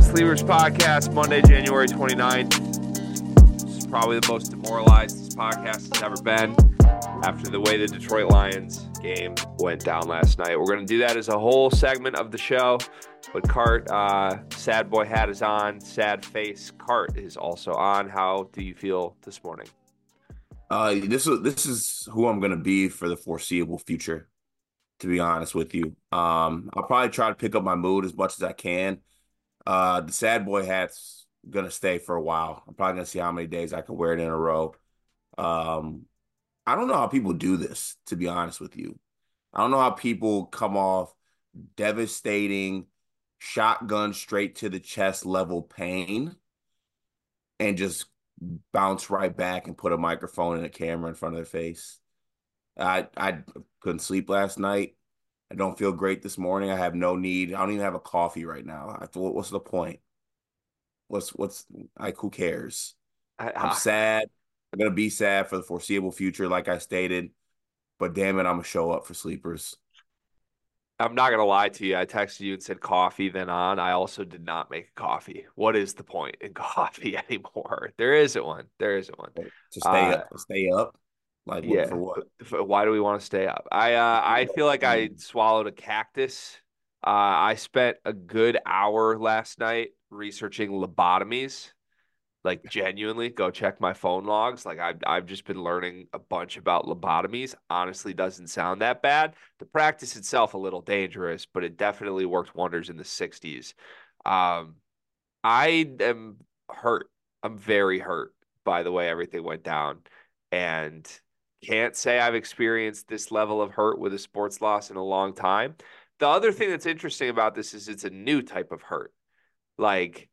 Sleepers Podcast, Monday, January 29th. This is probably the most demoralized this podcast has ever been after the way the Detroit Lions game went down last night. We're going to do that as a whole segment of the show. But Cart, uh, sad boy hat is on. Sad face Cart is also on. How do you feel this morning? Uh, this is this is who I'm to be for the foreseeable future. To be honest with you, um, I'll probably try to pick up my mood as much as I can. Uh, the sad boy hat's gonna stay for a while. I'm probably gonna see how many days I can wear it in a row. Um, I don't know how people do this, to be honest with you. I don't know how people come off devastating shotgun straight to the chest level pain and just bounce right back and put a microphone and a camera in front of their face. I I couldn't sleep last night. I don't feel great this morning. I have no need. I don't even have a coffee right now. I thought, what's the point? What's what's like? Who cares? I, am sad. I'm gonna be sad for the foreseeable future, like I stated. But damn it, I'm gonna show up for sleepers. I'm not gonna lie to you. I texted you and said coffee, then on. I also did not make coffee. What is the point in coffee anymore? There isn't one. There isn't one. To stay uh, up, stay up. Like yeah. for what? Why do we want to stay up? I uh, I feel like I swallowed a cactus. Uh, I spent a good hour last night researching lobotomies. Like genuinely, go check my phone logs. Like I've I've just been learning a bunch about lobotomies. Honestly, doesn't sound that bad. The practice itself a little dangerous, but it definitely worked wonders in the '60s. Um, I am hurt. I'm very hurt by the way everything went down, and can't say I've experienced this level of hurt with a sports loss in a long time. The other thing that's interesting about this is it's a new type of hurt. Like,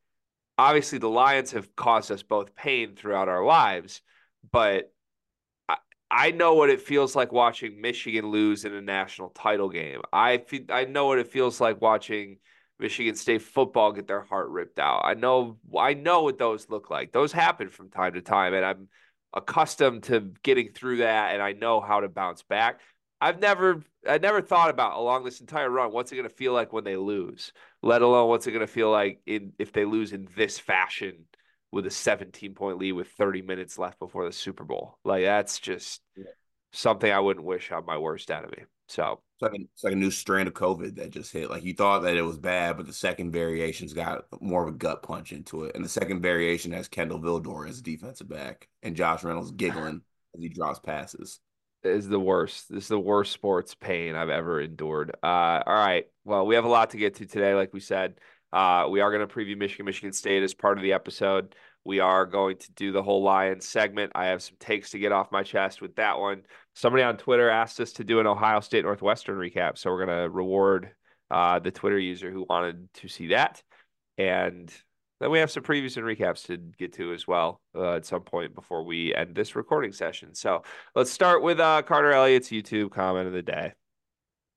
obviously, the Lions have caused us both pain throughout our lives, but I, I know what it feels like watching Michigan lose in a national title game. I feel, I know what it feels like watching Michigan State football get their heart ripped out. I know I know what those look like. Those happen from time to time, and I'm accustomed to getting through that and I know how to bounce back. I've never I never thought about along this entire run what's it going to feel like when they lose, let alone what's it going to feel like in if they lose in this fashion with a 17 point lead with 30 minutes left before the Super Bowl. Like that's just yeah. something I wouldn't wish on my worst enemy. So it's like, a, it's like a new strand of COVID that just hit. Like you thought that it was bad, but the second variation's got more of a gut punch into it. And the second variation has Kindle Vildor as defensive back and Josh Reynolds giggling as he drops passes. Is the worst. This is the worst sports pain I've ever endured. Uh, all right. Well, we have a lot to get to today, like we said. Uh, we are going to preview Michigan, Michigan State as part of the episode. We are going to do the whole Lions segment. I have some takes to get off my chest with that one. Somebody on Twitter asked us to do an Ohio State Northwestern recap, so we're going to reward uh, the Twitter user who wanted to see that. And then we have some previews and recaps to get to as well uh, at some point before we end this recording session. So let's start with uh, Carter Elliott's YouTube comment of the day.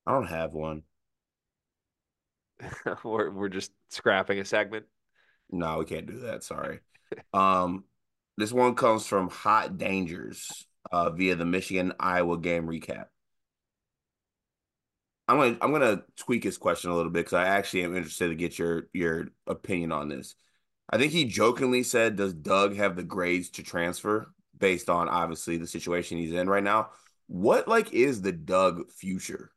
I don't have one. we're we're just scrapping a segment. No, we can't do that. Sorry. Um, this one comes from Hot Dangers uh, via the Michigan Iowa game recap. I'm gonna I'm gonna tweak his question a little bit because I actually am interested to get your your opinion on this. I think he jokingly said, "Does Doug have the grades to transfer?" Based on obviously the situation he's in right now. What like is the Doug future?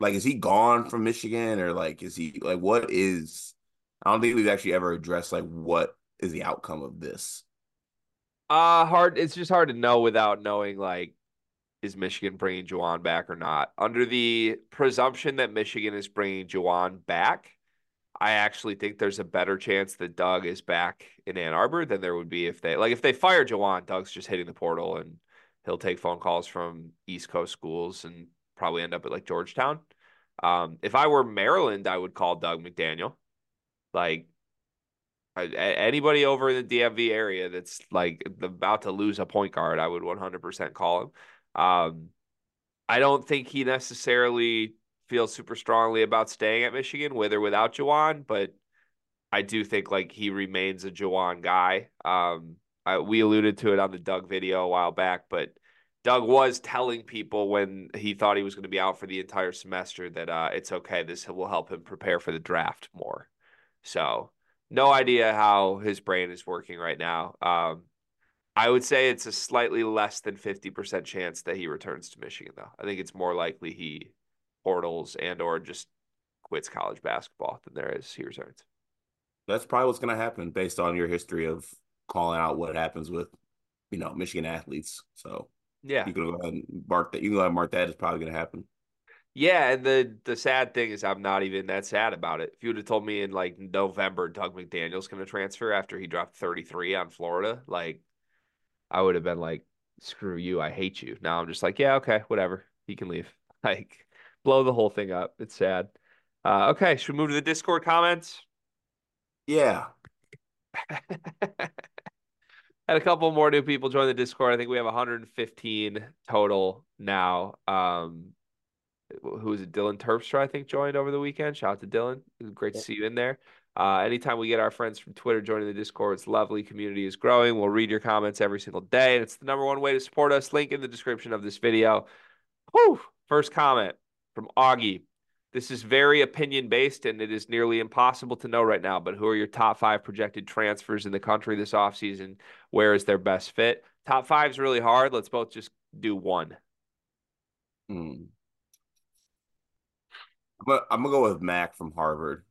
Like, is he gone from Michigan or like is he like what is? I don't think we've actually ever addressed like what is the outcome of this? Uh hard. It's just hard to know without knowing like is Michigan bringing Juwan back or not. Under the presumption that Michigan is bringing Juwan back, I actually think there's a better chance that Doug is back in Ann Arbor than there would be if they like if they fire Juwan, Doug's just hitting the portal and he'll take phone calls from East Coast schools and probably end up at like Georgetown. Um, if I were Maryland, I would call Doug McDaniel. Like anybody over in the DMV area that's like about to lose a point guard, I would 100% call him. Um, I don't think he necessarily feels super strongly about staying at Michigan with or without Juwan, but I do think like he remains a Juwan guy. Um, I, we alluded to it on the Doug video a while back, but Doug was telling people when he thought he was going to be out for the entire semester that uh, it's okay. This will help him prepare for the draft more. So, no idea how his brain is working right now. Um, I would say it's a slightly less than 50% chance that he returns to Michigan, though. I think it's more likely he portals and or just quits college basketball than there is he returns. That's probably what's going to happen based on your history of calling out what happens with, you know, Michigan athletes. So yeah, you can go ahead and mark that. You can go ahead and mark that is probably going to happen. Yeah, and the the sad thing is I'm not even that sad about it. If you would have told me in like November Doug McDaniel's going to transfer after he dropped 33 on Florida, like I would have been like, "Screw you, I hate you." Now I'm just like, "Yeah, okay, whatever. He can leave." Like blow the whole thing up. It's sad. Uh, okay, should we move to the Discord comments? Yeah. Had a couple more new people join the Discord. I think we have 115 total now. Um, who is it? Dylan Terpstra, I think, joined over the weekend. Shout out to Dylan. Great to see you in there. Uh, anytime we get our friends from Twitter joining the Discord, it's lovely. Community is growing. We'll read your comments every single day, and it's the number one way to support us. Link in the description of this video. Whew. First comment from Augie. This is very opinion based, and it is nearly impossible to know right now. But who are your top five projected transfers in the country this offseason? Where is their best fit? Top five is really hard. Let's both just do one. Hmm. I'm gonna, I'm gonna go with Mac from Harvard.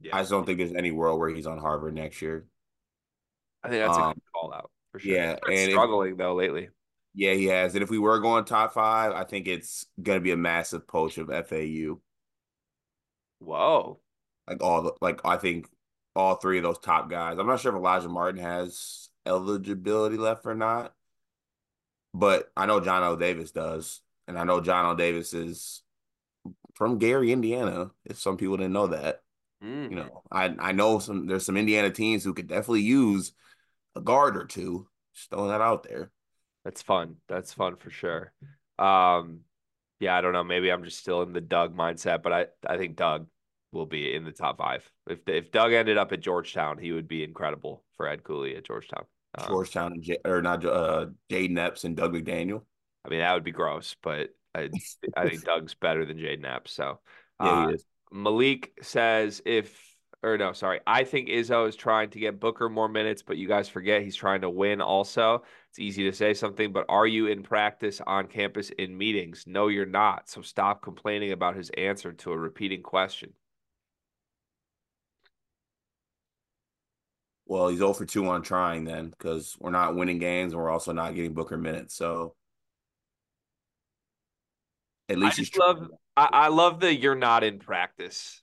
Yeah. I just don't think there's any world where he's on Harvard next year. I think that's um, a good call out for sure. Yeah, and struggling if, though lately. Yeah, he has. And if we were going top five, I think it's gonna be a massive poach of FAU. Whoa! Like all the like, I think all three of those top guys. I'm not sure if Alijah Martin has eligibility left or not, but I know Johnell Davis does, and I know Johnell Davis is from Gary, Indiana. If some people didn't know that, mm. you know, I I know some. There's some Indiana teams who could definitely use a guard or two. Just throwing that out there. That's fun. That's fun for sure. Um, yeah, I don't know. Maybe I'm just still in the Doug mindset, but I I think Doug will be in the top five. If if Doug ended up at Georgetown, he would be incredible for Ed Cooley at Georgetown. Um, Georgetown and J- or not uh Jayden Epps and Doug McDaniel. I mean, that would be gross, but I I think Doug's better than Jayden Epps. So yeah, uh, is. Malik says if or no, sorry, I think Izzo is trying to get Booker more minutes, but you guys forget he's trying to win also. It's easy to say something, but are you in practice on campus in meetings? No, you're not. So stop complaining about his answer to a repeating question. Well, he's 0 for 2 on trying then because we're not winning games and we're also not getting Booker minutes. So at least I he's love I, I love the you're not in practice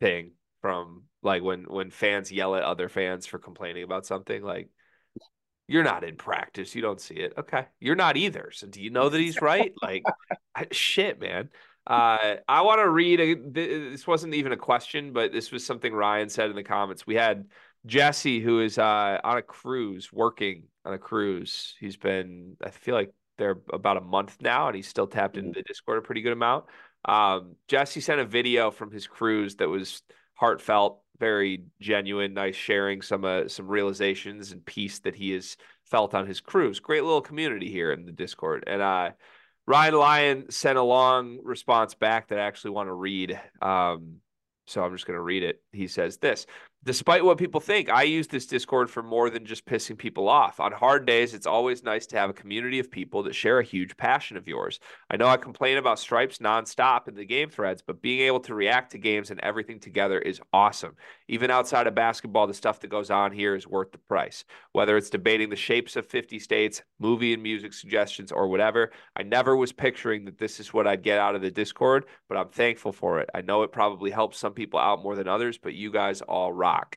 thing from like when when fans yell at other fans for complaining about something like you're not in practice you don't see it okay you're not either so do you know that he's right like shit man uh, I want to read. A, this wasn't even a question, but this was something Ryan said in the comments. We had Jesse, who is uh, on a cruise, working on a cruise. He's been, I feel like they're about a month now, and he's still tapped into mm-hmm. the Discord a pretty good amount. Um, Jesse sent a video from his cruise that was heartfelt, very genuine, nice, sharing some uh, some realizations and peace that he has felt on his cruise. Great little community here in the Discord, and uh, Ryan Lyon sent a long response back that I actually want to read. Um, so I'm just going to read it. He says this Despite what people think, I use this Discord for more than just pissing people off. On hard days, it's always nice to have a community of people that share a huge passion of yours. I know I complain about stripes nonstop in the game threads, but being able to react to games and everything together is awesome. Even outside of basketball, the stuff that goes on here is worth the price. Whether it's debating the shapes of 50 states, movie and music suggestions, or whatever, I never was picturing that this is what I'd get out of the Discord, but I'm thankful for it. I know it probably helps some people out more than others, but you guys all rock rock.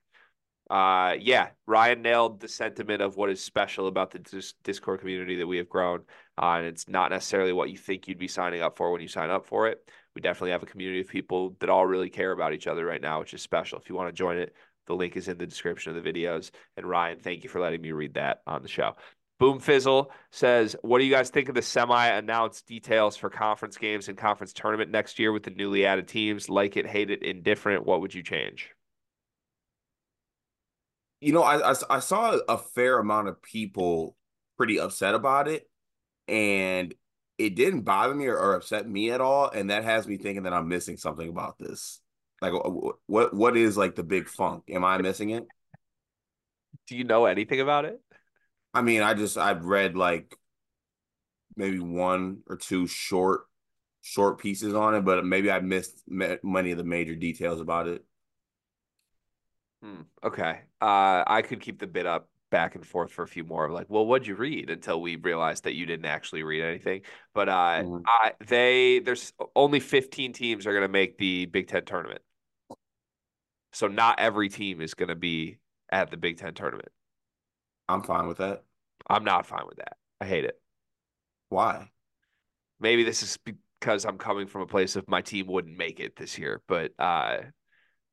Uh, yeah, Ryan nailed the sentiment of what is special about the Discord community that we have grown. Uh, and it's not necessarily what you think you'd be signing up for when you sign up for it. We definitely have a community of people that all really care about each other right now, which is special. If you want to join it, the link is in the description of the videos. And Ryan, thank you for letting me read that on the show. Boom Fizzle says, What do you guys think of the semi announced details for conference games and conference tournament next year with the newly added teams? Like it, hate it, indifferent. What would you change? You know, I, I, I saw a fair amount of people pretty upset about it. and it didn't bother me or, or upset me at all, and that has me thinking that I'm missing something about this. Like, what what is like the big funk? Am I missing it? Do you know anything about it? I mean, I just I've read like maybe one or two short short pieces on it, but maybe I missed many of the major details about it. Hmm. Okay. Uh, I could keep the bit up back and forth for a few more of like, well, what'd you read until we realized that you didn't actually read anything. But uh, mm-hmm. I, they there's only 15 teams are going to make the Big Ten tournament, so not every team is going to be at the Big Ten tournament. I'm fine with that. I'm not fine with that. I hate it. Why? Maybe this is because I'm coming from a place of my team wouldn't make it this year, but uh,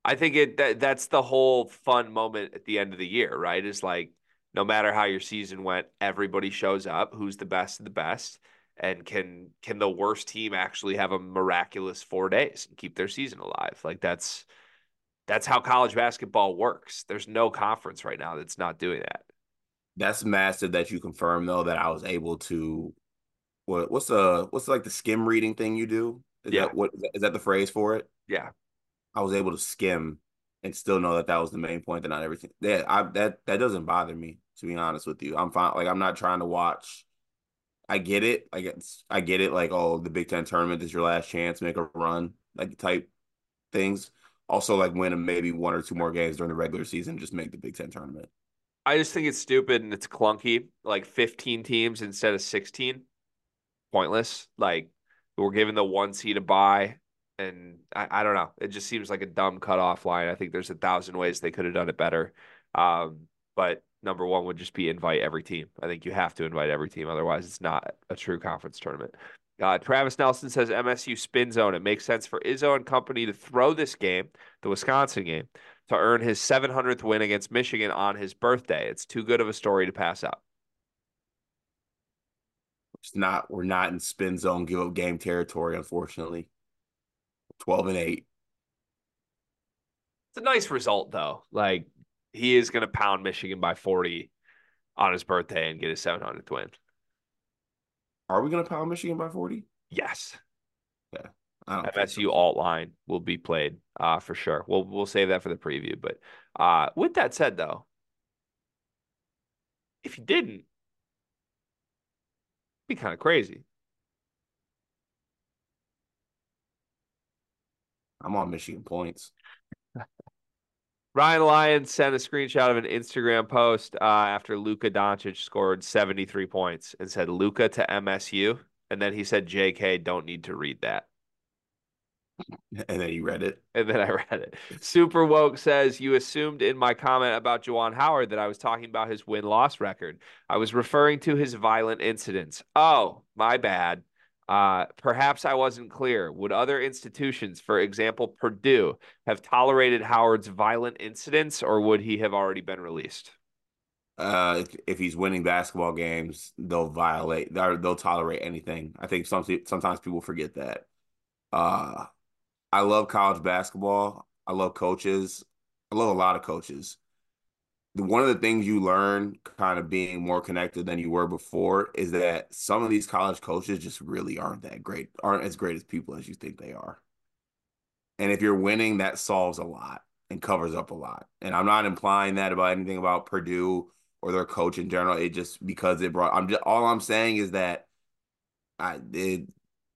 I think it that that's the whole fun moment at the end of the year, right? Is like no matter how your season went, everybody shows up. Who's the best of the best? And can can the worst team actually have a miraculous four days and keep their season alive? Like that's that's how college basketball works. There's no conference right now that's not doing that. That's massive that you confirm though that I was able to what what's the what's like the skim reading thing you do? Is yeah. that what is that the phrase for it? Yeah. I was able to skim and still know that that was the main point that not everything. Yeah, I that that doesn't bother me to be honest with you. I'm fine. Like I'm not trying to watch. I get it. I get I get it. Like oh, the Big Ten tournament is your last chance, make a run, like type things. Also, like win maybe one or two more games during the regular season, just make the Big Ten tournament. I just think it's stupid and it's clunky. Like 15 teams instead of 16, pointless. Like we're given the one seed a bye and I, I don't know. It just seems like a dumb cutoff line. I think there's a thousand ways they could have done it better. Um, but number one would just be invite every team. I think you have to invite every team, otherwise it's not a true conference tournament. Uh, Travis Nelson says MSU spin zone. It makes sense for Izzo and company to throw this game, the Wisconsin game, to earn his 700th win against Michigan on his birthday. It's too good of a story to pass up. It's not. We're not in spin zone give up game territory, unfortunately. 12 and 8. It's a nice result, though. Like, he is going to pound Michigan by 40 on his birthday and get his 700th win. Are we going to pound Michigan by 40? Yes. Yeah. MSU so. alt line will be played uh, for sure. We'll we'll save that for the preview. But uh, with that said, though, if you didn't, be kind of crazy. I'm on Michigan points. Ryan Lyons sent a screenshot of an Instagram post uh, after Luka Doncic scored 73 points and said Luka to MSU. And then he said, JK, don't need to read that. And then you read it. And then I read it. Super Woke says, You assumed in my comment about Juwan Howard that I was talking about his win loss record. I was referring to his violent incidents. Oh, my bad. Uh, perhaps I wasn't clear. Would other institutions, for example, Purdue, have tolerated Howard's violent incidents, or would he have already been released? Uh, if, if he's winning basketball games, they'll violate. They'll, tolerate anything. I think some, sometimes people forget that. Uh, I love college basketball. I love coaches. I love a lot of coaches one of the things you learn kind of being more connected than you were before is that some of these college coaches just really aren't that great, aren't as great as people as you think they are. And if you're winning, that solves a lot and covers up a lot. And I'm not implying that about anything about Purdue or their coach in general. It just because it brought I'm just all I'm saying is that I it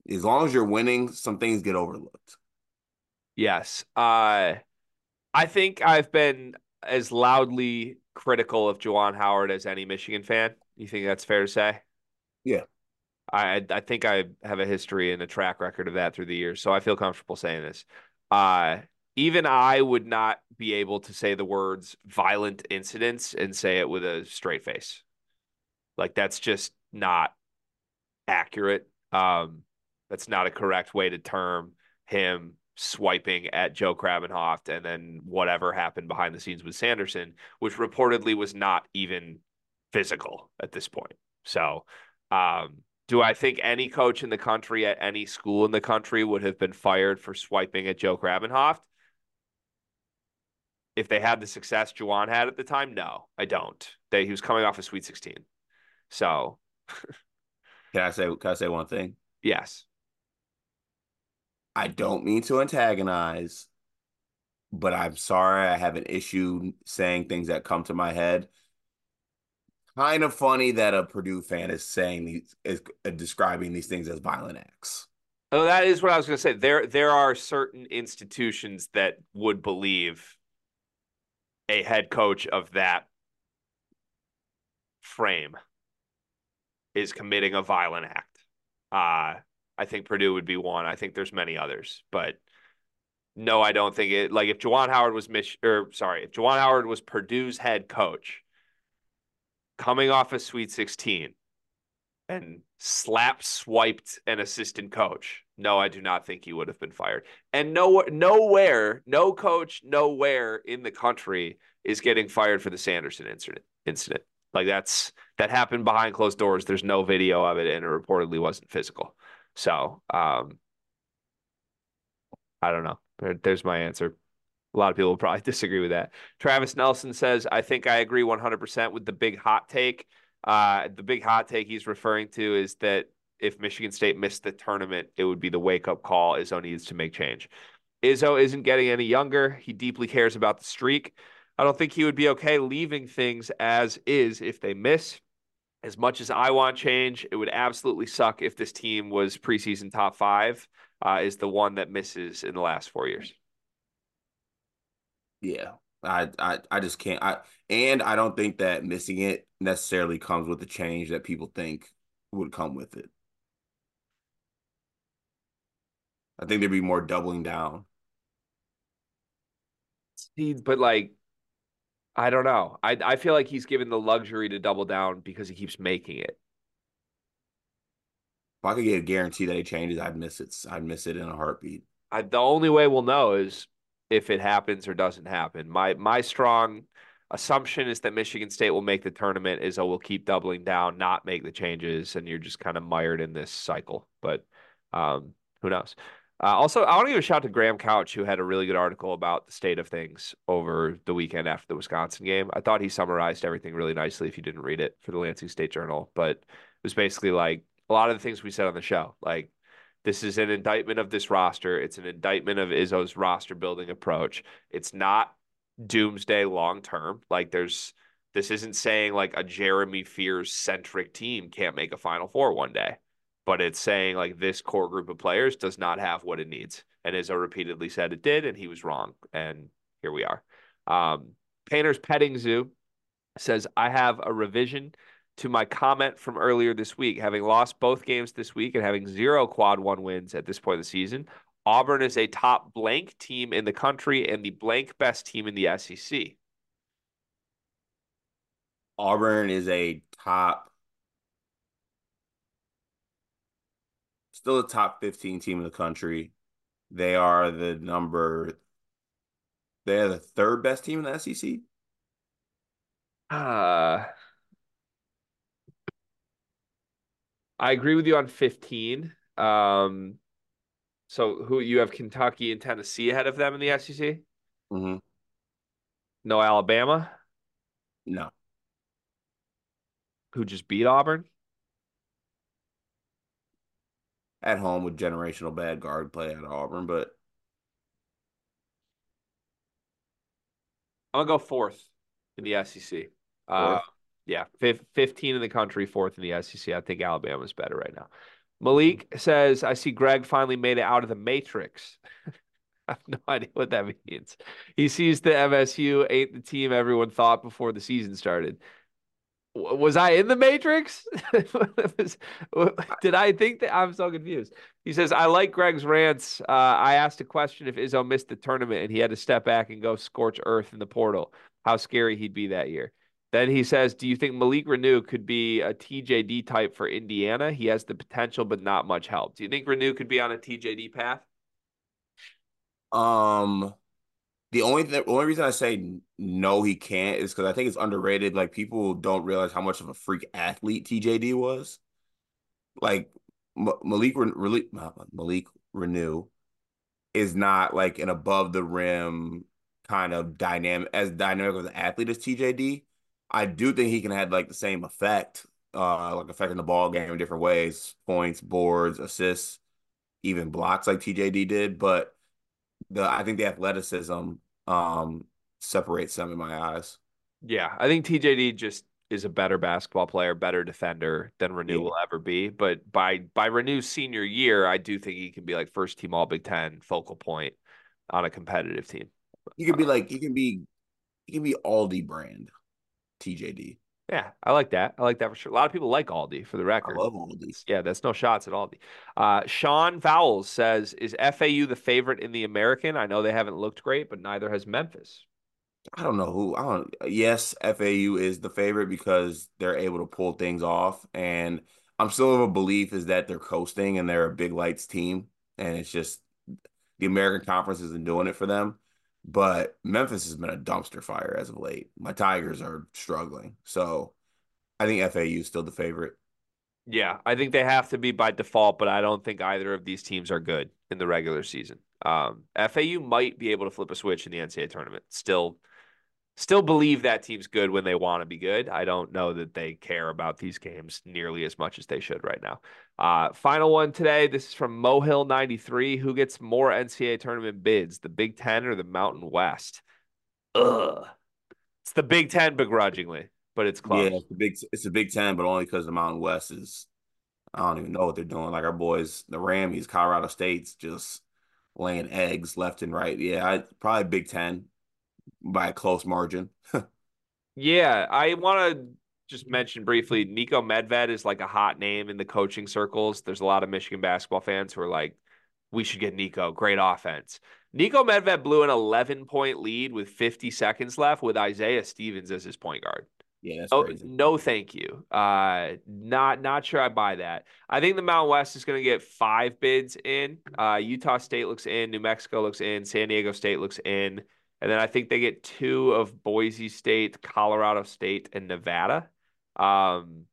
as long as you're winning, some things get overlooked. Yes. Uh I think I've been as loudly critical of Juwan Howard as any Michigan fan. You think that's fair to say? Yeah. I I think I have a history and a track record of that through the years, so I feel comfortable saying this. Uh, even I would not be able to say the words violent incidents and say it with a straight face. Like that's just not accurate. Um, that's not a correct way to term him swiping at Joe Krabbenhoft and then whatever happened behind the scenes with Sanderson, which reportedly was not even physical at this point. So, um, do I think any coach in the country at any school in the country would have been fired for swiping at Joe Krabbenhoft? If they had the success Juwan had at the time, no, I don't. They, he was coming off a Sweet 16. So Can I say can I say one thing? Yes. I don't mean to antagonize, but I'm sorry I have an issue saying things that come to my head. Kind of funny that a Purdue fan is saying these is describing these things as violent acts. Oh, that is what I was going to say. There, there are certain institutions that would believe a head coach of that frame is committing a violent act. Uh, I think Purdue would be one. I think there's many others, but no, I don't think it. Like if Juwan Howard was Mich- or sorry, if Juwan Howard was Purdue's head coach, coming off a Sweet 16 and slap swiped an assistant coach, no, I do not think he would have been fired. And no, nowhere, no coach, nowhere in the country is getting fired for the Sanderson incident. Incident like that's that happened behind closed doors. There's no video of it, and it reportedly wasn't physical. So, um, I don't know. There, there's my answer. A lot of people will probably disagree with that. Travis Nelson says, I think I agree 100% with the big hot take. Uh, the big hot take he's referring to is that if Michigan State missed the tournament, it would be the wake up call. Izzo needs to make change. Izzo isn't getting any younger. He deeply cares about the streak. I don't think he would be okay leaving things as is if they miss. As much as I want change, it would absolutely suck if this team was preseason top five, uh, is the one that misses in the last four years. Yeah, I, I, I just can't. I and I don't think that missing it necessarily comes with the change that people think would come with it. I think there'd be more doubling down. See, but like I don't know. I I feel like he's given the luxury to double down because he keeps making it. If I could get a guarantee that he changes, I'd miss it. I'd miss it in a heartbeat. I, the only way we'll know is if it happens or doesn't happen. My my strong assumption is that Michigan State will make the tournament. Is oh, we'll keep doubling down, not make the changes, and you're just kind of mired in this cycle. But um, who knows? Uh, also, I want to give a shout out to Graham Couch, who had a really good article about the state of things over the weekend after the Wisconsin game. I thought he summarized everything really nicely if you didn't read it for the Lansing State Journal. But it was basically like a lot of the things we said on the show. Like, this is an indictment of this roster. It's an indictment of Izzo's roster building approach. It's not doomsday long term. Like, there's this isn't saying like a Jeremy Fears centric team can't make a Final Four one day but it's saying like this core group of players does not have what it needs. And Izzo repeatedly said it did, and he was wrong. And here we are. Um, Painter's Petting Zoo says, I have a revision to my comment from earlier this week. Having lost both games this week and having zero quad one wins at this point of the season, Auburn is a top blank team in the country and the blank best team in the SEC. Auburn is a top still a top 15 team in the country. They are the number they're the third best team in the SEC. Uh I agree with you on 15. Um so who you have Kentucky and Tennessee ahead of them in the SEC? Mm-hmm. No Alabama? No. Who just beat Auburn? At home with generational bad guard play at Auburn, but I'm gonna go fourth in the SEC. Uh, yeah, 15 in the country, fourth in the SEC. I think Alabama's better right now. Malik says, I see Greg finally made it out of the matrix. I have no idea what that means. He sees the MSU ain't the team everyone thought before the season started was I in the Matrix? did I think that? I'm so confused. He says, I like Greg's rants. Uh, I asked a question if Izzo missed the tournament and he had to step back and go scorch earth in the portal, how scary he'd be that year. Then he says, Do you think Malik Reneau could be a TJD type for Indiana? He has the potential, but not much help. Do you think Reneau could be on a TJD path? Um, the only the only reason I say no, he can't is because I think it's underrated. Like people don't realize how much of a freak athlete TJD was. Like M- Malik Re- Malik Reneau is not like an above the rim kind of dynamic as dynamic of an athlete as TJD. I do think he can have like the same effect uh, like affecting the ball game in different ways, points, boards, assists, even blocks like TJD did. But the I think the athleticism um separates them in my eyes. Yeah, I think TJD just is a better basketball player, better defender than Reneau yeah. will ever be. But by by Reneau's senior year, I do think he can be like first team All Big Ten focal point on a competitive team. You can be like you can be he can be Aldi brand TJD. Yeah, I like that. I like that for sure. A lot of people like Aldi for the record. I love Aldi. Yeah, that's no shots at Aldi. Uh, Sean Vowles says, "Is FAU the favorite in the American? I know they haven't looked great, but neither has Memphis." I don't know who. I don't. Yes, FAU is the favorite because they're able to pull things off, and I'm still of a belief is that they're coasting and they're a big lights team, and it's just the American Conference isn't doing it for them. But Memphis has been a dumpster fire as of late. My Tigers are struggling, so I think FAU is still the favorite. Yeah, I think they have to be by default, but I don't think either of these teams are good in the regular season. Um, FAU might be able to flip a switch in the NCAA tournament. Still still believe that team's good when they want to be good. I don't know that they care about these games nearly as much as they should right now. Uh, final one today. This is from Mohill 93. Who gets more NCAA tournament bids, the Big Ten or the Mountain West? Ugh. It's the Big Ten begrudgingly, but it's close. Yeah, it's the Big it's the Big Ten, but only because the Mountain West is I don't even know what they're doing. Like our boys, the Rammies, Colorado State's just laying eggs left and right. Yeah, I, probably Big Ten by a close margin. yeah, I want to just mention briefly Niko Medved is like a hot name in the coaching circles. There's a lot of Michigan basketball fans who are like, we should get Niko. Great offense. Niko Medved blew an 11 point lead with 50 seconds left with Isaiah Stevens as his point guard. Yeah, no, no, thank you. Uh, not not sure I buy that. I think the Mountain West is going to get five bids in. Uh, Utah State looks in, New Mexico looks in, San Diego State looks in. And then I think they get two of Boise State, Colorado State, and Nevada. Um,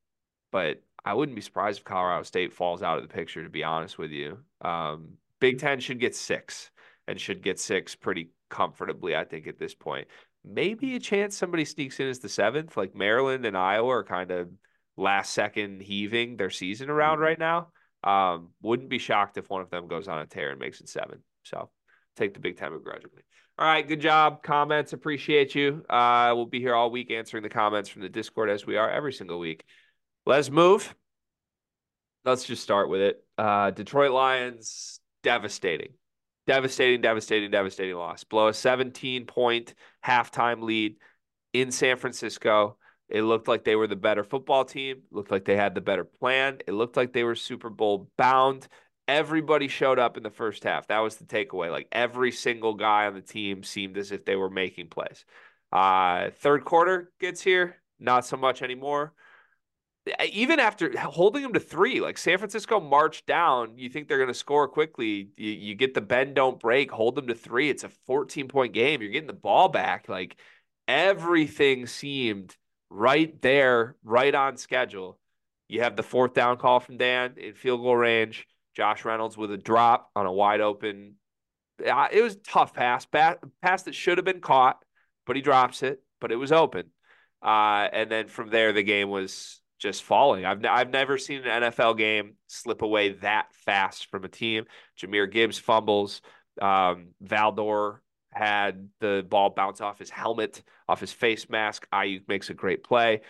but I wouldn't be surprised if Colorado State falls out of the picture, to be honest with you. Um, Big Ten should get six and should get six pretty comfortably, I think, at this point. Maybe a chance somebody sneaks in as the seventh, like Maryland and Iowa are kind of last second heaving their season around mm-hmm. right now. Um, wouldn't be shocked if one of them goes on a tear and makes it seven. So take the Big Ten begrudgingly. All right, good job. Comments, appreciate you. Uh, we'll be here all week answering the comments from the Discord as we are every single week. Let's move. Let's just start with it. Uh, Detroit Lions, devastating, devastating, devastating, devastating loss. Blow a 17 point halftime lead in San Francisco. It looked like they were the better football team. Looked like they had the better plan. It looked like they were Super Bowl bound everybody showed up in the first half. That was the takeaway. Like every single guy on the team seemed as if they were making plays. Uh, third quarter gets here, not so much anymore. Even after holding them to three, like San Francisco marched down, you think they're going to score quickly. You, you get the bend, don't break, hold them to three. It's a 14 point game. You're getting the ball back. Like everything seemed right there, right on schedule. You have the fourth down call from Dan in field goal range Josh Reynolds with a drop on a wide open. It was tough pass, pass that should have been caught, but he drops it. But it was open, uh, and then from there the game was just falling. I've I've never seen an NFL game slip away that fast from a team. Jahmyr Gibbs fumbles. Um, Vildor had the ball bounce off his helmet, off his face mask. Aiyuk makes a great play.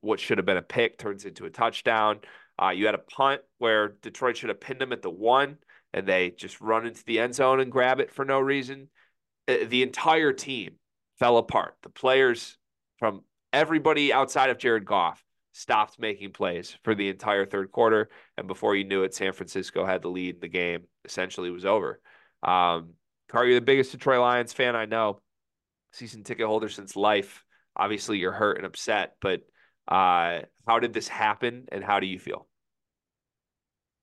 What should have been a pick turns into a touchdown. Uh, you had a punt where Detroit should have pinned them at the one, and they just run into the end zone and grab it for no reason. Uh, the entire team fell apart. The players from everybody outside of Jared Goff stopped making plays for the entire third quarter. And before you knew it, San Francisco had the lead. The game essentially was over. Um, Car, you're the biggest Detroit Lions fan I know. Season ticket holder since life. Obviously, you're hurt and upset, but uh, how did this happen, and how do you feel?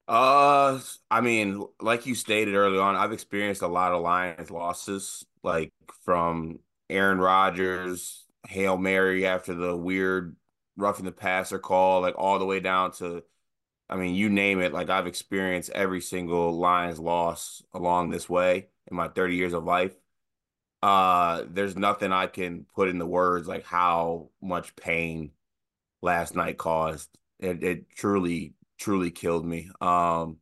Uh, I mean, like you stated early on, I've experienced a lot of Lions losses, like from Aaron Rodgers, Hail Mary after the weird roughing the passer call, like all the way down to, I mean, you name it. Like I've experienced every single Lions loss along this way in my 30 years of life. Uh, there's nothing I can put in the words like how much pain last night caused It, it truly, truly killed me. Um,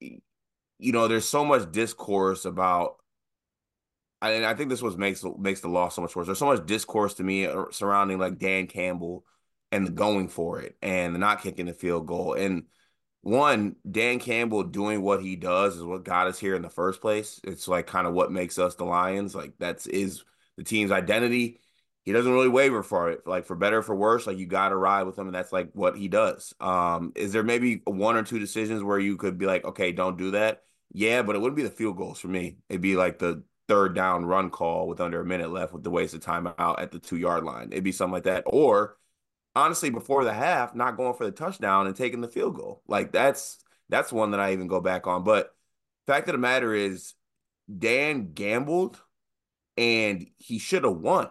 you know, there's so much discourse about, and I think this was makes makes the loss so much worse. There's so much discourse to me surrounding like Dan Campbell and the going for it and the not kicking the field goal. And one, Dan Campbell doing what he does is what got us here in the first place. It's like kind of what makes us the Lions. Like that's is the team's identity he doesn't really waver for it. Like for better for worse, like you got to ride with him, and that's like what he does. Um, is there maybe one or two decisions where you could be like, okay, don't do that? Yeah, but it wouldn't be the field goals for me. It'd be like the third down run call with under a minute left with the waste of time out at the two yard line. It'd be something like that. Or honestly, before the half, not going for the touchdown and taking the field goal. Like that's that's one that I even go back on. But fact of the matter is, Dan gambled and he should have won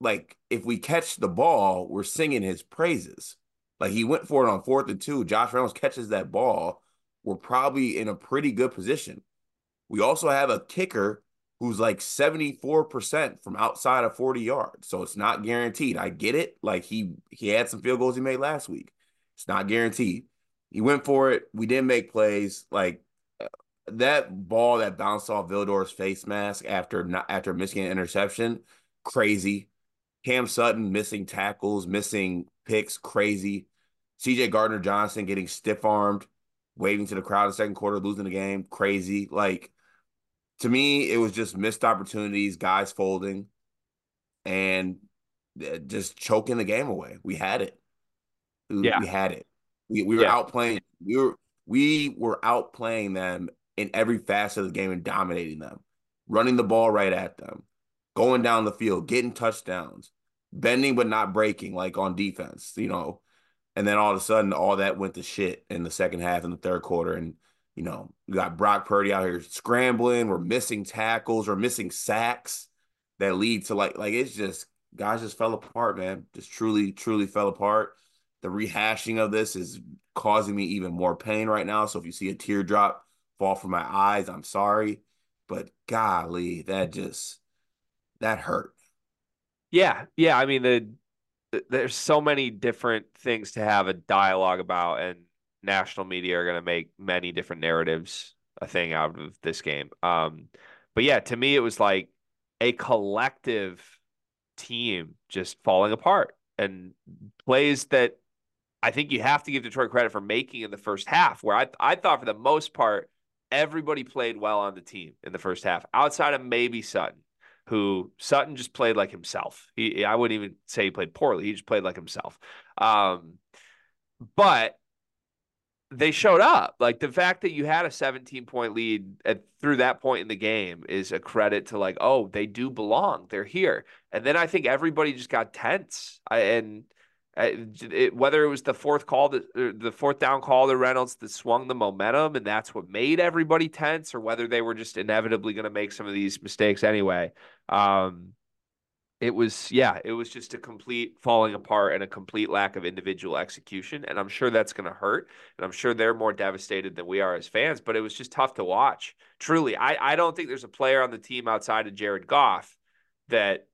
like if we catch the ball, we're singing his praises. Like he went for it on fourth and two. Josh Reynolds catches that ball. We're probably in a pretty good position. We also have a kicker who's like 74% from outside of 40 yards. So it's not guaranteed. I get it. Like he he had some field goals he made last week. It's not guaranteed. He went for it. We didn't make plays. Like that ball that bounced off Vildor's face mask after not after missing an interception, crazy. Cam Sutton missing tackles, missing picks, crazy. CJ Gardner Johnson getting stiff armed, waving to the crowd in the second quarter, losing the game, crazy. Like to me, it was just missed opportunities, guys folding, and uh, just choking the game away. We had it. We, yeah. we had it. We, we were yeah. outplaying. We were we were outplaying them in every facet of the game and dominating them, running the ball right at them, going down the field, getting touchdowns, bending but not breaking, like on defense, you know. And then all of a sudden, all that went to shit in the second half in the third quarter. And, you know, we got Brock Purdy out here scrambling. We're missing tackles. We're missing sacks that lead to like, like it's just, guys just fell apart, man. Just truly, truly fell apart. The rehashing of this is causing me even more pain right now. So if you see a teardrop fall from my eyes, I'm sorry. But golly, that just, that hurt. Yeah, yeah. I mean, the, the there's so many different things to have a dialogue about, and national media are going to make many different narratives a thing out of this game. Um, but yeah, to me, it was like a collective team just falling apart and plays that I think you have to give Detroit credit for making in the first half, where I I thought for the most part everybody played well on the team in the first half, outside of maybe Sutton who Sutton just played like himself. He I wouldn't even say he played poorly. He just played like himself. Um, but they showed up. Like the fact that you had a 17 point lead at, through that point in the game is a credit to like, oh, they do belong. They're here. And then I think everybody just got tense. I, and it, whether it was the fourth call, that, the fourth down call to Reynolds that swung the momentum, and that's what made everybody tense, or whether they were just inevitably going to make some of these mistakes anyway. Um, it was, yeah, it was just a complete falling apart and a complete lack of individual execution, and I'm sure that's going to hurt, and I'm sure they're more devastated than we are as fans. But it was just tough to watch. Truly, I I don't think there's a player on the team outside of Jared Goff that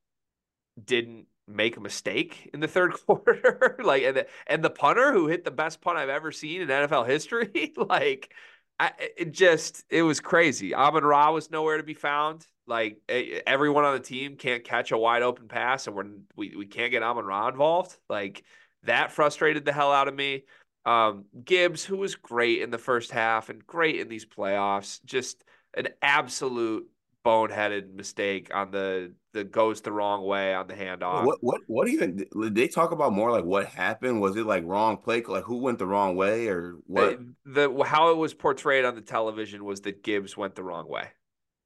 didn't make a mistake in the third quarter like and the, and the punter who hit the best punt I've ever seen in NFL history like I, it just it was crazy. Amon Ra was nowhere to be found. Like everyone on the team can't catch a wide open pass, and we're we, we can't get Amon Ra involved. Like that frustrated the hell out of me. Um, Gibbs, who was great in the first half and great in these playoffs, just an absolute boneheaded mistake on the the goes the wrong way on the handoff. What what what even did they talk about more like what happened? Was it like wrong play? Like who went the wrong way or what? The, the how it was portrayed on the television was that Gibbs went the wrong way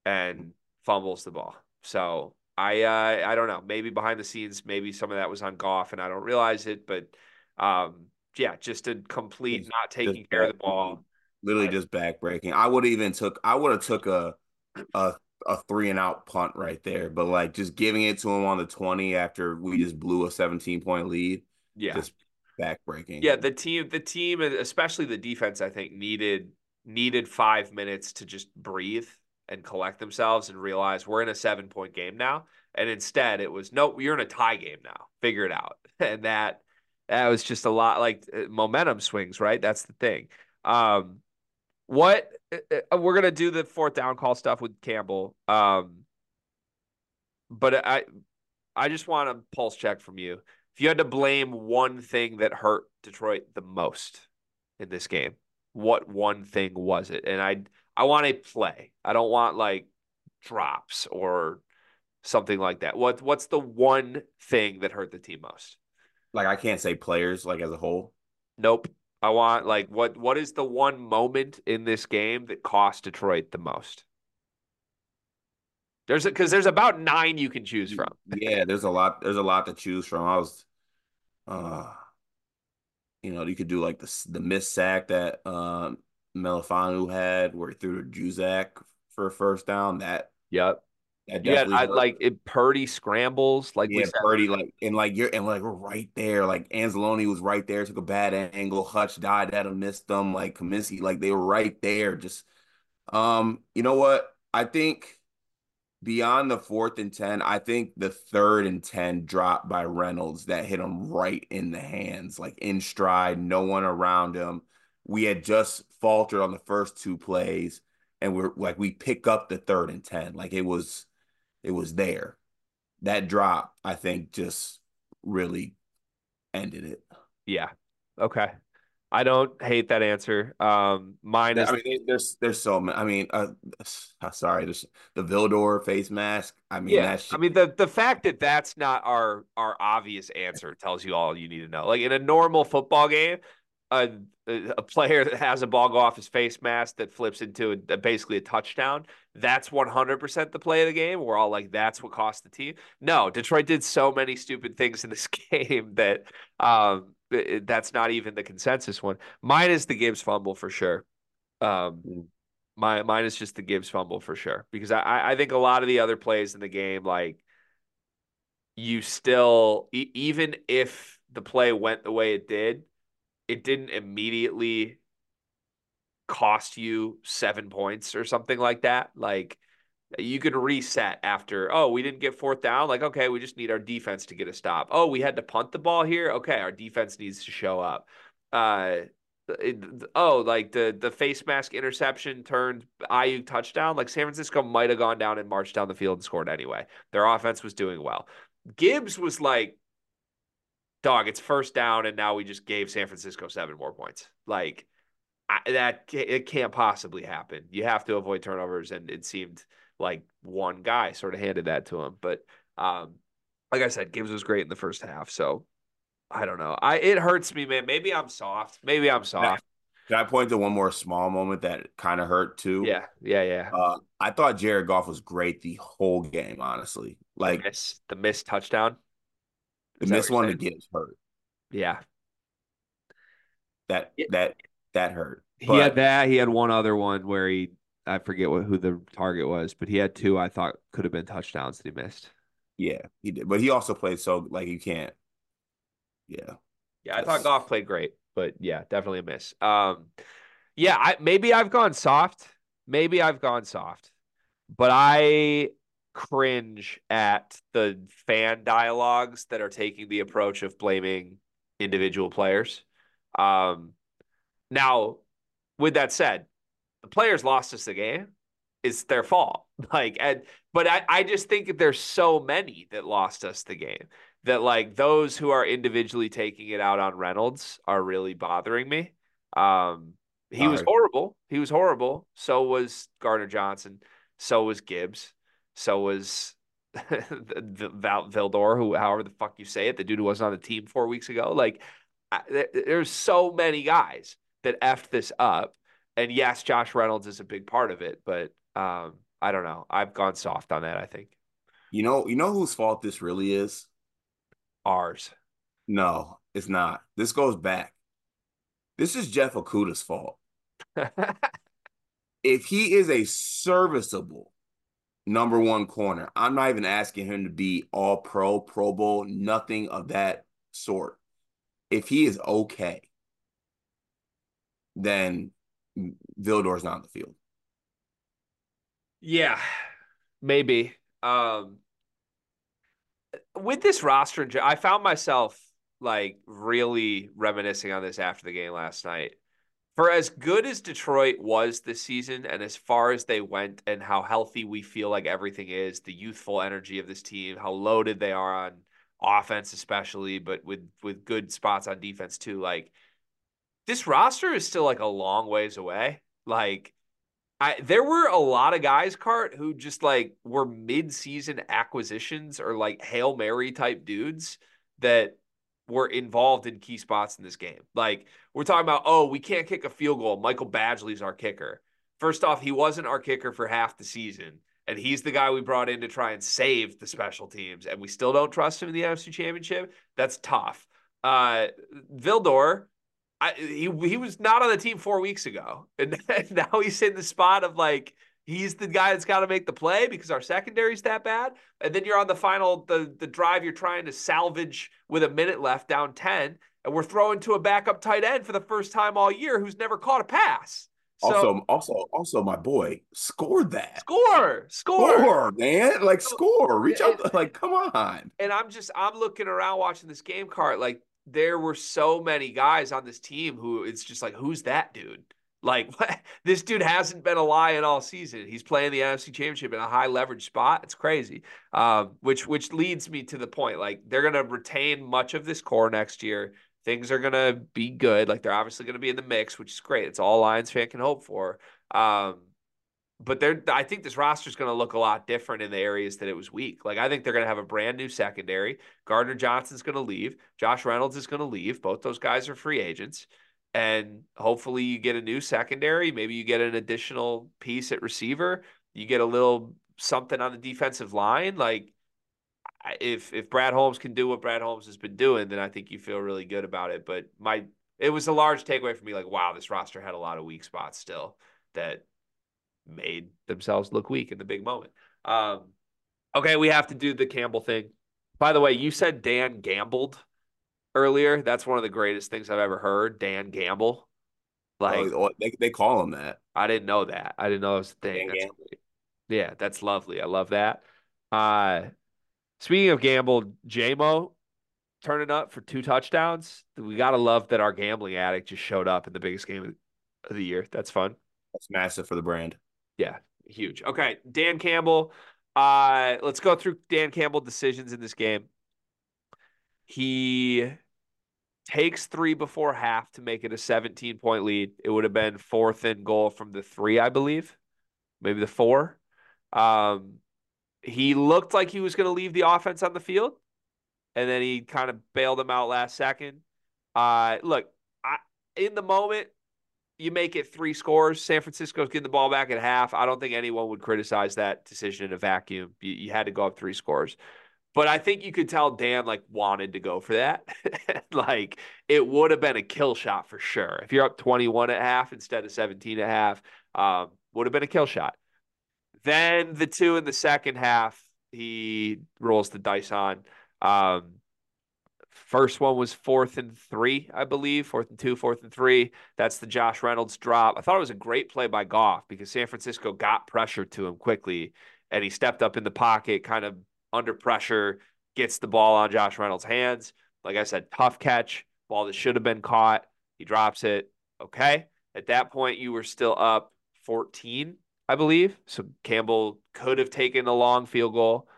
and fumbles the ball. So I uh, I don't know. Maybe behind the scenes, maybe some of that was on Goff and I don't realize it, but um, yeah, just a complete just, not taking care of the ball. Literally just backbreaking. I would even took I would have took a a a three and out punt right there. But like just giving it to him on the 20 after we just blew a 17 point lead. Yeah. Just backbreaking. Yeah, the team the team especially the defense I think needed needed 5 minutes to just breathe and collect themselves and realize we're in a 7 point game now. And instead it was no, you're in a tie game now. Figure it out. And that That was just a lot like uh, momentum swings, right? That's the thing. Um, what uh, uh, we're gonna do the fourth down call stuff with Campbell. Um, but I, I just want a pulse check from you. If you had to blame one thing that hurt Detroit the most in this game, what one thing was it? And I, I want a play. I don't want like drops or something like that. What, what's the one thing that hurt the team most? Like I can't say players like as a whole. Nope. I want like what what is the one moment in this game that cost Detroit the most? There's because there's about nine you can choose from. yeah, there's a lot. There's a lot to choose from. I was, uh, you know, you could do like the the miss sack that um Melifonwu had, where he threw to Juszczyk for a first down. That yep, yeah, I like it. Purdy scrambles, like yeah, Purdy, like and like you're and like we're right there. Like Anzalone was right there, took a bad angle. Hutch died that missed them. Like Cominsky, like they were right there. Just, um, you know what? I think beyond the fourth and ten, I think the third and ten drop by Reynolds that hit him right in the hands, like in stride, no one around him. We had just faltered on the first two plays, and we're like we pick up the third and ten, like it was it was there. That drop, I think, just really ended it. Yeah. Okay. I don't hate that answer. Um, mine is. I mean, there's there's so many. I mean, uh, sorry, the Vildor face mask. I mean, yeah. That's I mean, the the fact that that's not our our obvious answer tells you all you need to know. Like in a normal football game, a a player that has a ball go off his face mask that flips into a, basically a touchdown, that's 100% the play of the game. We're all like, that's what cost the team. No, Detroit did so many stupid things in this game that um, that's not even the consensus one. Mine is the Gibbs fumble for sure. Um, mm. my mine is just the Gibbs fumble for sure because I I think a lot of the other plays in the game like you still even if the play went the way it did it didn't immediately cost you seven points or something like that. Like you could reset after, oh, we didn't get fourth down. Like, okay, we just need our defense to get a stop. Oh, we had to punt the ball here. Okay, our defense needs to show up. Uh, oh, like the the face mask interception turned IU touchdown. Like San Francisco might have gone down and marched down the field and scored anyway. Their offense was doing well. Gibbs was like dog, it's first down, and now we just gave San Francisco seven more points. Like I, that, it can't possibly happen. You have to avoid turnovers, and it seemed like one guy sort of handed that to him. But um, like I said, Gibbs was great in the first half. So I don't know. I it hurts me, man. Maybe I'm soft. Maybe I'm soft. Can I point to one more small moment that kind of hurt too? Yeah, yeah, yeah. Uh, I thought Jared Goff was great the whole game. Honestly, like the missed, the missed touchdown. The missed one to Gibbs hurt. Yeah. That that that hurt. But, he had that. He had one other one where he I forget what who the target was, but he had two I thought could have been touchdowns that he missed. Yeah, he did. But he also played so like you can't. Yeah. Yeah, I thought Goff played great, but yeah, definitely a miss. Um yeah, I maybe I've gone soft. Maybe I've gone soft. But I cringe at the fan dialogues that are taking the approach of blaming individual players. Um, now, with that said, the players lost us the game. It's their fault. Like, and but I, I just think there's so many that lost us the game that like those who are individually taking it out on Reynolds are really bothering me. Um, he was horrible. He was horrible. So was Gardner Johnson. So was Gibbs. So was Val Vildor, who however the fuck you say it, the dude who wasn't on the team four weeks ago. Like, I, there's so many guys that effed this up, and yes, Josh Reynolds is a big part of it, but um, I don't know. I've gone soft on that. I think. You know, you know whose fault this really is. Ours. No, it's not. This goes back. This is Jeff Okudah's fault. if he is a serviceable number one corner. I'm not even asking him to be all pro, Pro Bowl, nothing of that sort. If he is okay, then Vildor's not on the field. Yeah, maybe. Um, with this roster, I found myself like really reminiscing on this after the game last night. For as good as Detroit was this season and as far as they went and how healthy we feel like everything is, the youthful energy of this team, how loaded they are on offense especially, but with with good spots on defense too, like this roster is still like a long ways away. Like I there were a lot of guys, Cart, who just like were mid-season acquisitions or like Hail Mary type dudes that were involved in key spots in this game. Like we're talking about, oh, we can't kick a field goal. Michael Badgley's our kicker. First off, he wasn't our kicker for half the season. And he's the guy we brought in to try and save the special teams. And we still don't trust him in the NFC championship. That's tough. Uh Vildor, I, he he was not on the team four weeks ago, and, and now he's in the spot of like he's the guy that's got to make the play because our secondary's that bad. And then you're on the final the the drive you're trying to salvage with a minute left, down ten, and we're throwing to a backup tight end for the first time all year who's never caught a pass. So, also, also, also, my boy scored that. Score, score, score, man! Like score, reach out, like come on. And I'm just, I'm looking around watching this game card. Like there were so many guys on this team who it's just like, who's that dude? Like this dude hasn't been a lion all season. He's playing the NFC Championship in a high leverage spot. It's crazy. Um, which which leads me to the point. Like they're gonna retain much of this core next year. Things are gonna be good. Like they're obviously gonna be in the mix, which is great. It's all Lions fan can hope for. Um, but they're I think this roster is going to look a lot different in the areas that it was weak. Like I think they're going to have a brand new secondary. Gardner Johnson's going to leave. Josh Reynolds is going to leave. Both those guys are free agents. And hopefully you get a new secondary. Maybe you get an additional piece at receiver. You get a little something on the defensive line. Like if if Brad Holmes can do what Brad Holmes has been doing, then I think you feel really good about it. But my it was a large takeaway for me. Like wow, this roster had a lot of weak spots still that made themselves look weak in the big moment. Um, okay, we have to do the Campbell thing. By the way, you said Dan gambled earlier. That's one of the greatest things I've ever heard. Dan Gamble. Like oh, they, they call him that. I didn't know that. I didn't know it was a thing. That's yeah, that's lovely. I love that. Uh speaking of gamble, Jamo turning up for two touchdowns. We gotta love that our gambling addict just showed up in the biggest game of the year. That's fun. That's massive for the brand. Yeah, huge. Okay, Dan Campbell. Uh, let's go through Dan Campbell decisions in this game. He takes three before half to make it a 17 point lead. It would have been fourth and goal from the three, I believe, maybe the four. Um, he looked like he was going to leave the offense on the field, and then he kind of bailed him out last second. Uh, look, I, in the moment, you make it three scores. San Francisco's getting the ball back at half. I don't think anyone would criticize that decision in a vacuum. You, you had to go up three scores. But I think you could tell Dan like wanted to go for that. like it would have been a kill shot for sure. If you're up 21 at half instead of 17 at half, um, would have been a kill shot. Then the two in the second half, he rolls the dice on. Um, First one was fourth and three, I believe. Fourth and two, fourth and three. That's the Josh Reynolds drop. I thought it was a great play by Goff because San Francisco got pressure to him quickly and he stepped up in the pocket, kind of under pressure, gets the ball on Josh Reynolds' hands. Like I said, tough catch, ball that should have been caught. He drops it. Okay. At that point, you were still up 14, I believe. So Campbell could have taken a long field goal,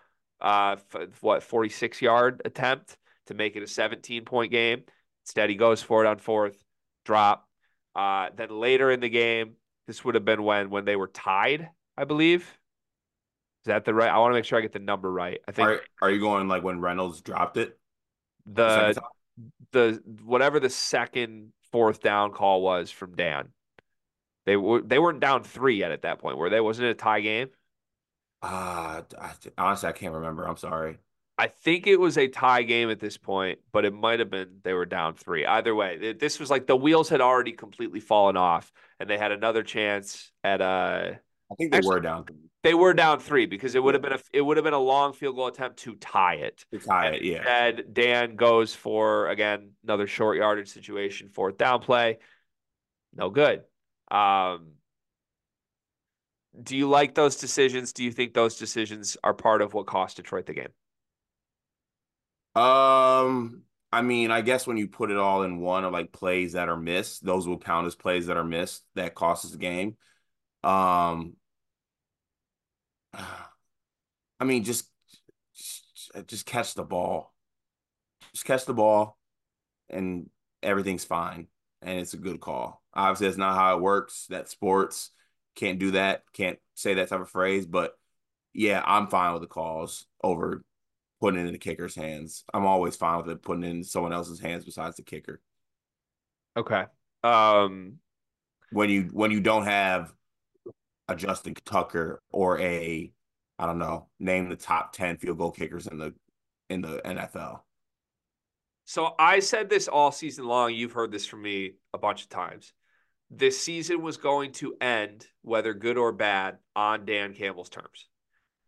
uh, what, 46 yard attempt to make it a 17 point game. Instead, he goes for it on fourth, drop. Uh, then later in the game, this would have been when when they were tied, I believe. Is that the right? I want to make sure I get the number right. I think. Are, are you going like when Reynolds dropped it? The the whatever the second fourth down call was from Dan. They were they weren't down three yet at that point, were they? Wasn't it a tie game? Uh honestly, I can't remember. I'm sorry. I think it was a tie game at this point, but it might have been they were down three. Either way, this was like the wheels had already completely fallen off, and they had another chance at uh I think they actually, were down. They were down three because it would have been a it would have been a long field goal attempt to tie it. To tie and it, yeah. And Dan goes for again another short yardage situation, fourth down play. No good. Um, do you like those decisions? Do you think those decisions are part of what cost Detroit the game? Um, I mean, I guess when you put it all in one of like plays that are missed, those will count as plays that are missed that cost us the game. Um, I mean, just just catch the ball, just catch the ball, and everything's fine, and it's a good call. Obviously, that's not how it works. That sports can't do that, can't say that type of phrase, but yeah, I'm fine with the calls over putting it in the kicker's hands. I'm always fine with it putting it in someone else's hands besides the kicker. Okay. Um when you when you don't have a Justin Tucker or a I don't know, name the top 10 field goal kickers in the in the NFL. So I said this all season long. You've heard this from me a bunch of times. This season was going to end, whether good or bad, on Dan Campbell's terms.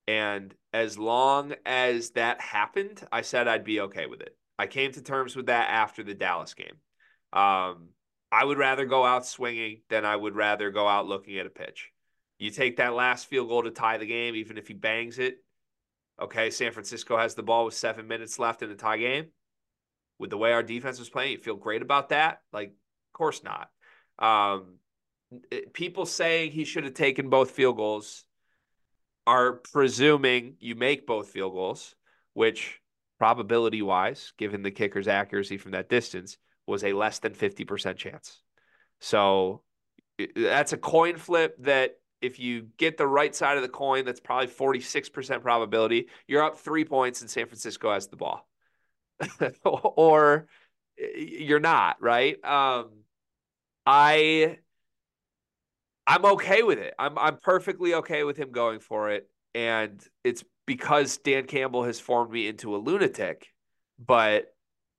And as long as that happened, I said I'd be okay with it. I came to terms with that after the Dallas game. Um, I would rather go out swinging than I would rather go out looking at a pitch. You take that last field goal to tie the game, even if he bangs it. Okay, San Francisco has the ball with seven minutes left in the tie game. With the way our defense was playing, you feel great about that? Like, of course not. Um, people saying he should have taken both field goals are presuming you make both field goals, which probability wise, given the kicker's accuracy from that distance, was a less than 50% chance. So that's a coin flip that if you get the right side of the coin, that's probably 46% probability. You're up three points and San Francisco has the ball. or you're not, right? Um, I I'm okay with it. I'm I'm perfectly okay with him going for it, and it's because Dan Campbell has formed me into a lunatic. But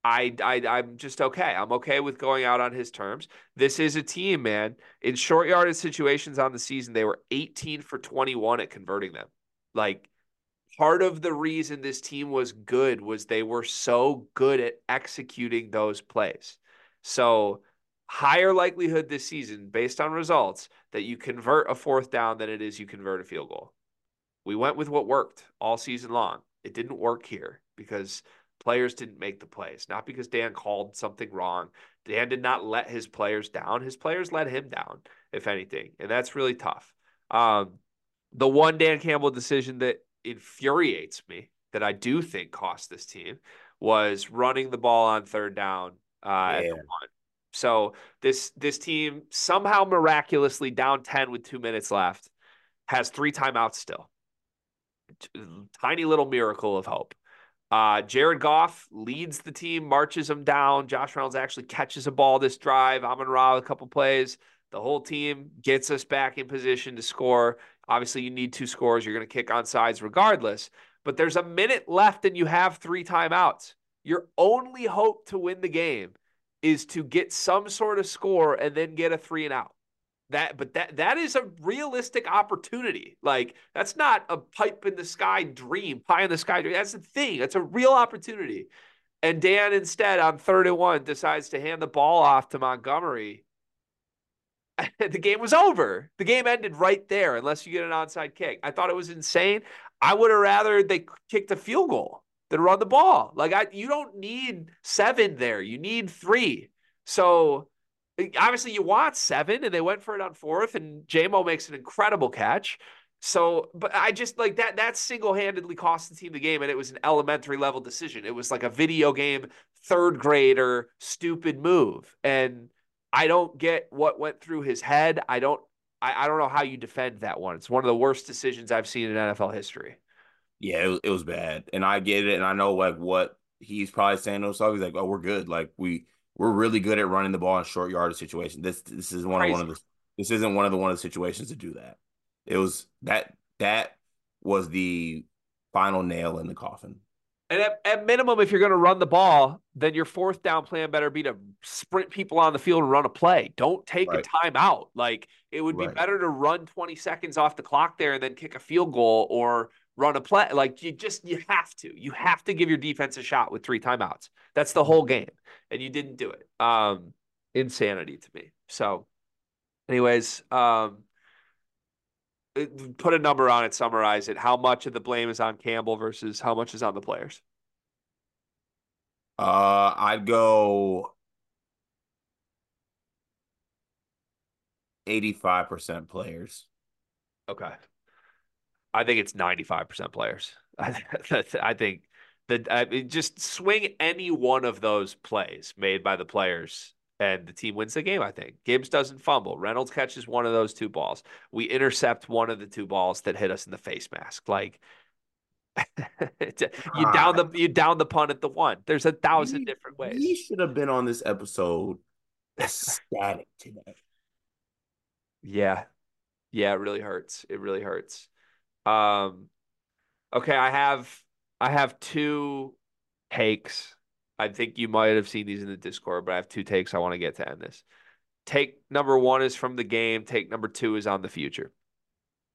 I, I I'm just okay. I'm okay with going out on his terms. This is a team, man. In short yardage situations on the season, they were 18 for 21 at converting them. Like part of the reason this team was good was they were so good at executing those plays. So higher likelihood this season based on results that you convert a fourth down than it is you convert a field goal. We went with what worked all season long. It didn't work here because players didn't make the plays, not because Dan called something wrong. Dan did not let his players down. His players let him down, if anything. And that's really tough. Um, the one Dan Campbell decision that infuriates me that I do think cost this team was running the ball on third down uh, yeah. at the one. So this this team somehow miraculously down 10 with 2 minutes left has three timeouts still. Tiny little miracle of hope. Uh, Jared Goff leads the team, marches them down. Josh Reynolds actually catches a ball this drive. Amon Ra a couple plays. The whole team gets us back in position to score. Obviously, you need two scores. You're going to kick on sides regardless. But there's a minute left and you have three timeouts. Your only hope to win the game is to get some sort of score and then get a three and out. That, but that that is a realistic opportunity. Like that's not a pipe in the sky dream, pie in the sky dream. That's the thing. That's a real opportunity. And Dan instead on third and one decides to hand the ball off to Montgomery. the game was over. The game ended right there, unless you get an onside kick. I thought it was insane. I would have rather they kicked a field goal that run the ball. Like I, you don't need seven there. You need three. So eh, obviously you want seven, and they went for it on fourth, and Jamo makes an incredible catch. So, but I just like that. That single handedly cost the team the game, and it was an elementary level decision. It was like a video game third grader stupid move, and I don't get what went through his head. I don't. I don't know how you defend that one. It's one of the worst decisions I've seen in NFL history. Yeah, it was, it was bad, and I get it, and I know like what he's probably saying to himself. He's like, "Oh, we're good. Like we we're really good at running the ball in short yardage situation. This this is one Crazy. of one of the this isn't one of the one of the situations to do that. It was that that was the final nail in the coffin. And at, at minimum, if you're going to run the ball, then your fourth down plan better be to sprint people on the field and run a play. Don't take right. a timeout. Like it would be right. better to run 20 seconds off the clock there and then kick a field goal or run a play. Like you just you have to. You have to give your defense a shot with three timeouts. That's the whole game. And you didn't do it. Um insanity to me. So anyways, um put a number on it, summarize it. How much of the blame is on Campbell versus how much is on the players? Uh, I'd go 85% players. Okay. I think it's 95% players. I, I think that I mean, just swing any one of those plays made by the players and the team wins the game, I think. Gibbs doesn't fumble. Reynolds catches one of those two balls. We intercept one of the two balls that hit us in the face mask. Like you down the you down the punt at the one. There's a thousand we, different ways. We should have been on this episode ecstatic today. Yeah. Yeah, it really hurts. It really hurts. Um okay, I have I have two takes. I think you might have seen these in the Discord, but I have two takes I want to get to end this. Take number one is from the game. Take number two is on the future.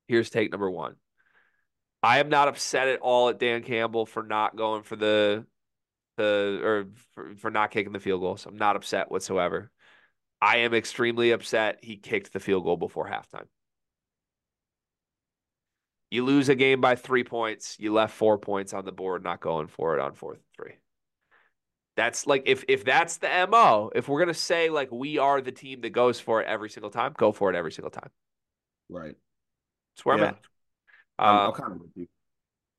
Here's take number one. I am not upset at all at Dan Campbell for not going for the the or for, for not kicking the field goals. I'm not upset whatsoever. I am extremely upset he kicked the field goal before halftime. You lose a game by three points. You left four points on the board, not going for it on fourth and three. That's like if if that's the mo. If we're gonna say like we are the team that goes for it every single time, go for it every single time. Right. That's where yeah. I'm at. Um, I'm, I'm kind of with you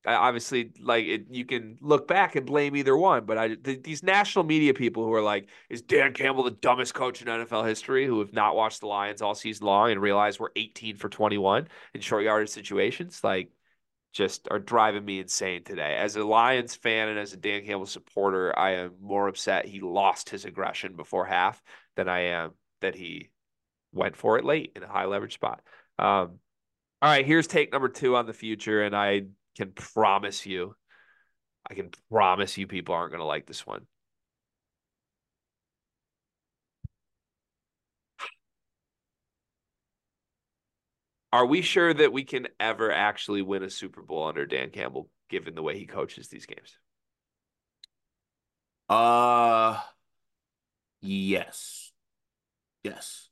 obviously like it, you can look back and blame either one but i th- these national media people who are like is dan campbell the dumbest coach in nfl history who have not watched the lions all season long and realize we're 18 for 21 in short yardage situations? Like just are driving me insane today. As a lions fan and as a dan campbell supporter i am more upset he lost his aggression before half than i am that he went for it late in a high leverage spot. Um, all right here's take number two on the future and i can promise you, I can promise you people aren't going to like this one. Are we sure that we can ever actually win a Super Bowl under Dan Campbell, given the way he coaches these games? Uh, yes. Yes.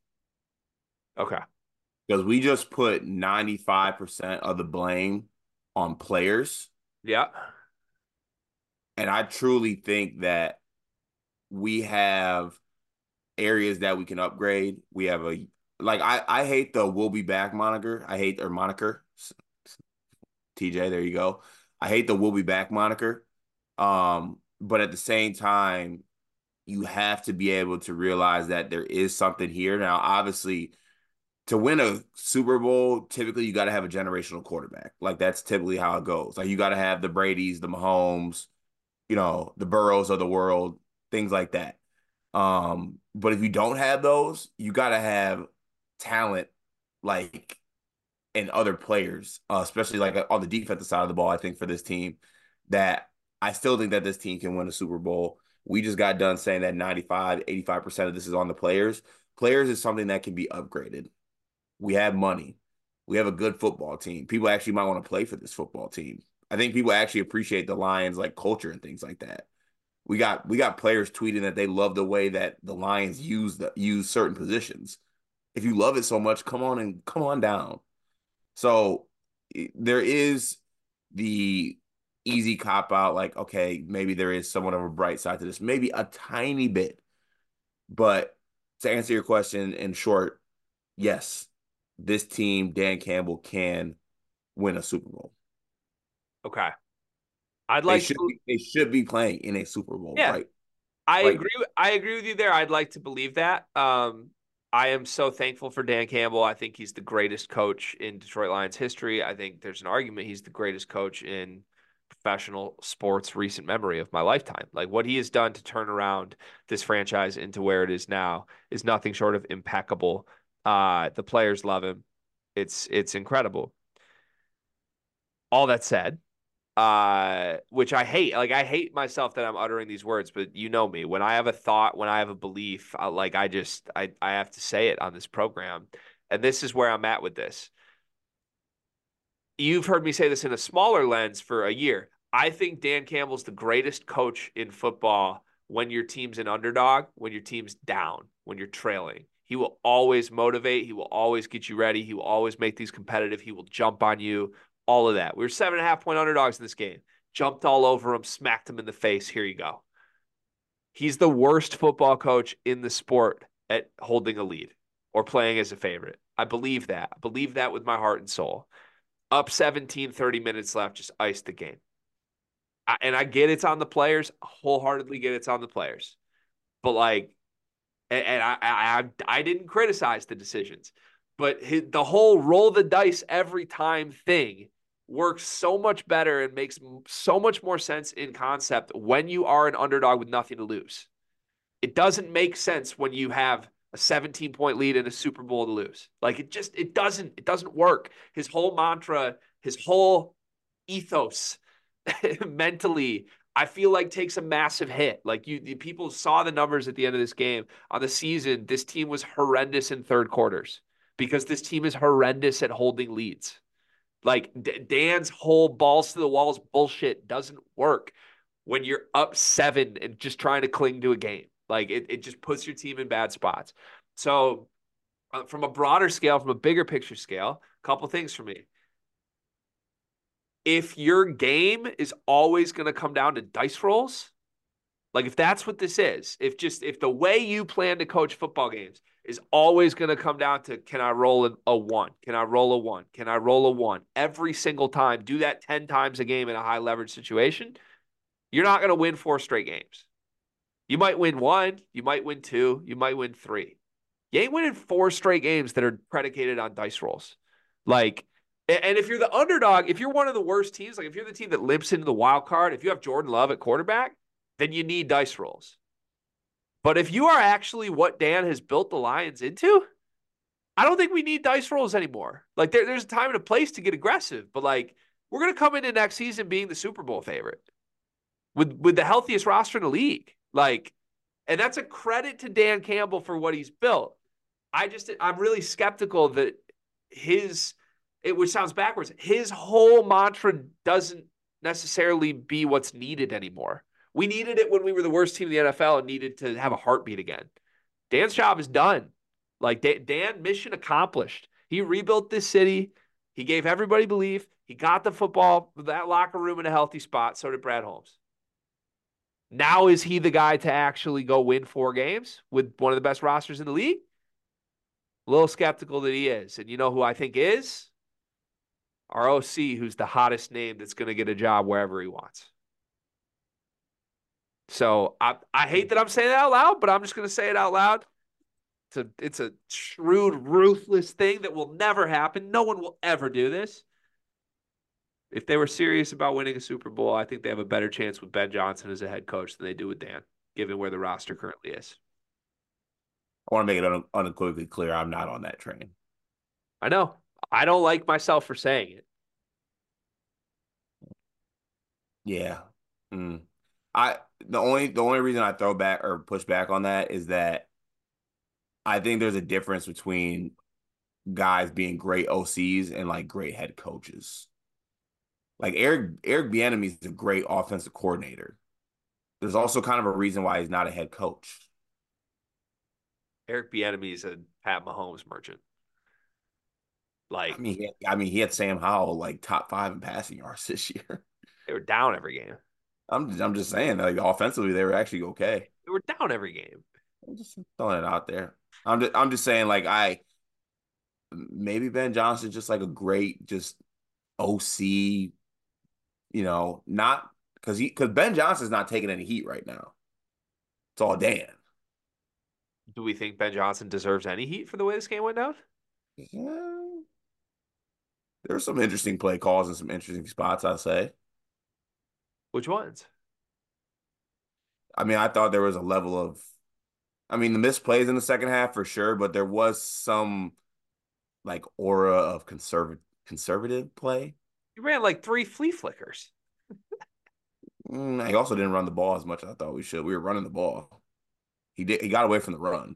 Okay. Because we just put 95% of the blame on players. Yeah. And I truly think that we have areas that we can upgrade. We have a like I I hate the we'll be back moniker. I hate their moniker. TJ, there you go. I hate the we'll be back moniker. Um, but at the same time, you have to be able to realize that there is something here. Now, obviously, to win a Super Bowl, typically you got to have a generational quarterback. Like that's typically how it goes. Like you got to have the Brady's, the Mahomes, you know, the Burrows of the world, things like that. Um, but if you don't have those, you got to have talent like and other players, uh, especially like on the defensive side of the ball. I think for this team, that I still think that this team can win a Super Bowl. We just got done saying that 95, 85% of this is on the players. Players is something that can be upgraded we have money. We have a good football team. People actually might want to play for this football team. I think people actually appreciate the Lions like culture and things like that. We got we got players tweeting that they love the way that the Lions use the use certain positions. If you love it so much, come on and come on down. So there is the easy cop out, like, okay, maybe there is somewhat of a bright side to this, maybe a tiny bit. But to answer your question in short, yes, this team, Dan Campbell, can win a Super Bowl. Okay. I'd like they should, to... be, they should be playing in a Super Bowl, yeah. right? I like, agree. I agree with you there. I'd like to believe that. Um, I am so thankful for Dan Campbell. I think he's the greatest coach in Detroit Lions history. I think there's an argument he's the greatest coach in professional sports recent memory of my lifetime. Like what he has done to turn around this franchise into where it is now is nothing short of impeccable. Uh, the players love him. It's it's incredible. All that said, uh, which I hate. Like I hate myself that I'm uttering these words, but you know me. When I have a thought, when I have a belief, I, like I just I I have to say it on this program, and this is where I'm at with this. You've heard me say this in a smaller lens for a year. I think Dan Campbell's the greatest coach in football when your team's an underdog, when your team's down, when you're trailing. He will always motivate. He will always get you ready. He will always make these competitive. He will jump on you. All of that. We were seven and a half point underdogs in this game. Jumped all over him, smacked him in the face. Here you go. He's the worst football coach in the sport at holding a lead or playing as a favorite. I believe that. I believe that with my heart and soul. Up 17, 30 minutes left, just ice the game. I, and I get it's on the players, wholeheartedly get it's on the players. But like, and, and I, I I didn't criticize the decisions, but his, the whole roll the dice every time thing works so much better and makes so much more sense in concept when you are an underdog with nothing to lose. It doesn't make sense when you have a 17 point lead in a Super Bowl to lose. Like it just it doesn't it doesn't work. His whole mantra, his whole ethos mentally I feel like takes a massive hit. Like you, the people saw the numbers at the end of this game on the season. This team was horrendous in third quarters because this team is horrendous at holding leads. Like D- Dan's whole balls to the walls bullshit doesn't work when you're up seven and just trying to cling to a game. Like it, it just puts your team in bad spots. So, uh, from a broader scale, from a bigger picture scale, a couple things for me. If your game is always going to come down to dice rolls, like if that's what this is, if just if the way you plan to coach football games is always going to come down to can I roll a, one? Can I roll a one? Can I roll a one? Every single time, do that 10 times a game in a high leverage situation, you're not going to win four straight games. You might win one, you might win two, you might win three. You ain't winning four straight games that are predicated on dice rolls. Like, and if you're the underdog, if you're one of the worst teams, like if you're the team that limps into the wild card, if you have Jordan Love at quarterback, then you need dice rolls. But if you are actually what Dan has built the Lions into, I don't think we need dice rolls anymore. Like there, there's a time and a place to get aggressive, but like we're gonna come into next season being the Super Bowl favorite with with the healthiest roster in the league. Like, and that's a credit to Dan Campbell for what he's built. I just I'm really skeptical that his it which sounds backwards, his whole mantra doesn't necessarily be what's needed anymore. We needed it when we were the worst team in the NFL and needed to have a heartbeat again. Dan's job is done. Like Dan, mission accomplished. He rebuilt this city. He gave everybody belief. He got the football, that locker room in a healthy spot. So did Brad Holmes. Now is he the guy to actually go win four games with one of the best rosters in the league? A little skeptical that he is. And you know who I think is? Our OC, who's the hottest name that's going to get a job wherever he wants. So I, I hate that I'm saying that out loud, but I'm just going to say it out loud. It's a, it's a shrewd, ruthless thing that will never happen. No one will ever do this. If they were serious about winning a Super Bowl, I think they have a better chance with Ben Johnson as a head coach than they do with Dan, given where the roster currently is. I want to make it unequivocally clear I'm not on that train. I know. I don't like myself for saying it. Yeah. Mm. I the only the only reason I throw back or push back on that is that I think there's a difference between guys being great OCs and like great head coaches. Like Eric Eric Bieniemy is a great offensive coordinator. There's also kind of a reason why he's not a head coach. Eric Bieniemy is a Pat Mahomes merchant. Like I mean, he, I mean, he had Sam Howell like top five in passing yards this year. They were down every game. I'm I'm just saying, like offensively, they were actually okay. They were down every game. I'm just throwing it out there. I'm just I'm just saying, like I maybe Ben Johnson's just like a great just OC, you know, not because he because Ben Johnson's not taking any heat right now. It's all Dan. Do we think Ben Johnson deserves any heat for the way this game went down? Yeah. There were some interesting play calls and some interesting spots, I'll say. Which ones? I mean, I thought there was a level of, I mean, the missed plays in the second half for sure, but there was some like aura of conservative conservative play. He ran like three flea flickers. mm, he also didn't run the ball as much as I thought we should. We were running the ball. He did. He got away from the run.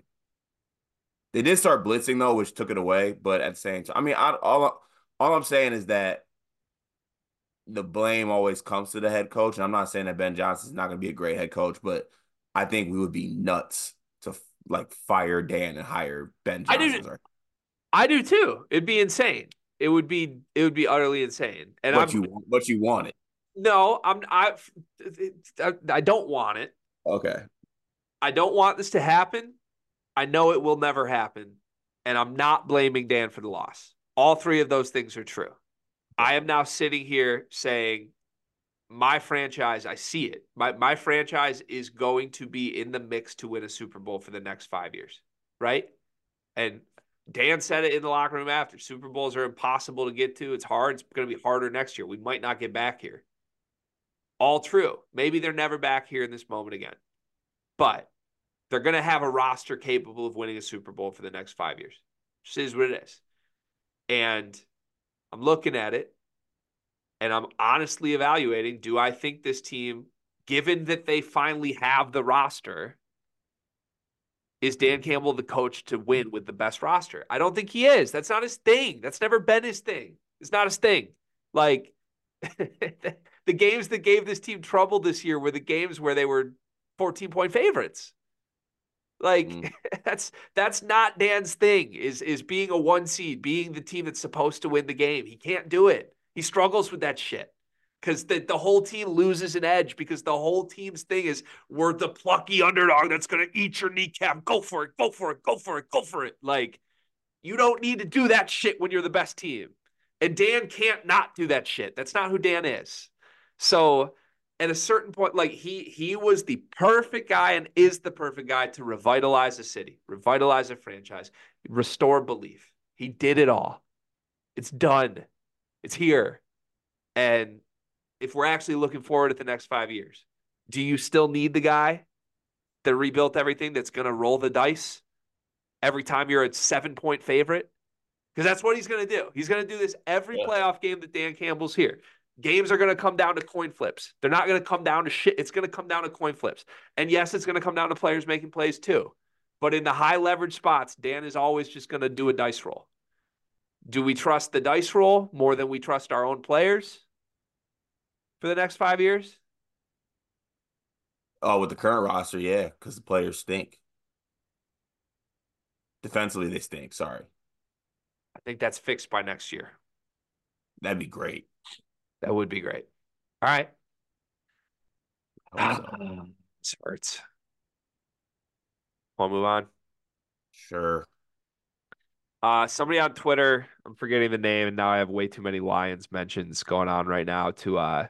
They did start blitzing though, which took it away. But at the same time, I mean, I, all all I'm saying is that the blame always comes to the head coach. And I'm not saying that Ben Johnson is not going to be a great head coach, but I think we would be nuts to like fire Dan and hire Ben Johnson. I do, I do too. It'd be insane. It would be it would be utterly insane. And what I'm, you what you want it. No, I'm I I don't want it. Okay. I don't want this to happen. I know it will never happen. And I'm not blaming Dan for the loss. All three of those things are true. I am now sitting here saying, my franchise, I see it. My my franchise is going to be in the mix to win a Super Bowl for the next five years, right? And Dan said it in the locker room after. Super Bowls are impossible to get to. It's hard. It's going to be harder next year. We might not get back here. All true. Maybe they're never back here in this moment again. But they're going to have a roster capable of winning a Super Bowl for the next five years. Just is what it is. And I'm looking at it and I'm honestly evaluating do I think this team, given that they finally have the roster, is Dan mm-hmm. Campbell the coach to win with the best roster? I don't think he is. That's not his thing. That's never been his thing. It's not his thing. Like the games that gave this team trouble this year were the games where they were 14 point favorites. Like mm. that's that's not Dan's thing is is being a one seed, being the team that's supposed to win the game. He can't do it. He struggles with that shit. Because the, the whole team loses an edge because the whole team's thing is we're the plucky underdog that's gonna eat your kneecap. Go for it, go for it, go for it, go for it. Like you don't need to do that shit when you're the best team. And Dan can't not do that shit. That's not who Dan is. So at a certain point, like he he was the perfect guy and is the perfect guy to revitalize a city, revitalize a franchise, restore belief. He did it all. It's done. It's here. And if we're actually looking forward at the next five years, do you still need the guy that rebuilt everything that's going to roll the dice every time you're a seven point favorite? Because that's what he's going to do. He's going to do this every yeah. playoff game that Dan Campbell's here. Games are going to come down to coin flips. They're not going to come down to shit. It's going to come down to coin flips. And yes, it's going to come down to players making plays too. But in the high leverage spots, Dan is always just going to do a dice roll. Do we trust the dice roll more than we trust our own players for the next five years? Oh, with the current roster, yeah, because the players stink. Defensively, they stink. Sorry. I think that's fixed by next year. That'd be great. That would be great. All right. So. this hurts. Want to move on? Sure. Uh, somebody on Twitter, I'm forgetting the name, and now I have way too many Lions mentions going on right now to uh,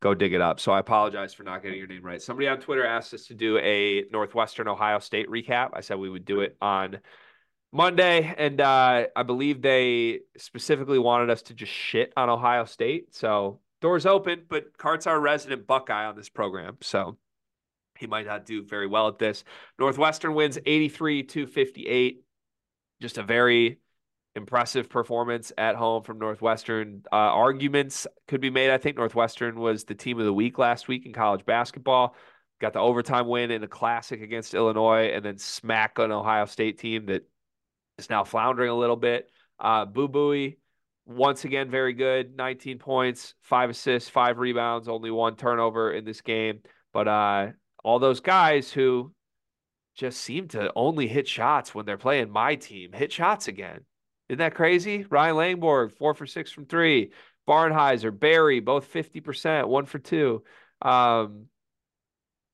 go dig it up. So I apologize for not getting your name right. Somebody on Twitter asked us to do a Northwestern Ohio State recap. I said we would do it on Monday, and uh, I believe they specifically wanted us to just shit on Ohio State. So doors open, but Cart's our resident Buckeye on this program, so he might not do very well at this. Northwestern wins 83 to 58. Just a very impressive performance at home from Northwestern. Uh, arguments could be made. I think Northwestern was the team of the week last week in college basketball. Got the overtime win in a classic against Illinois, and then smack an Ohio State team that is now floundering a little bit. Uh, Boo Buie, once again, very good. 19 points, five assists, five rebounds, only one turnover in this game. But uh, all those guys who just seem to only hit shots when they're playing my team hit shots again. Isn't that crazy? Ryan Langborg, four for six from three. Barnhizer, Berry, both 50%, one for two. Um,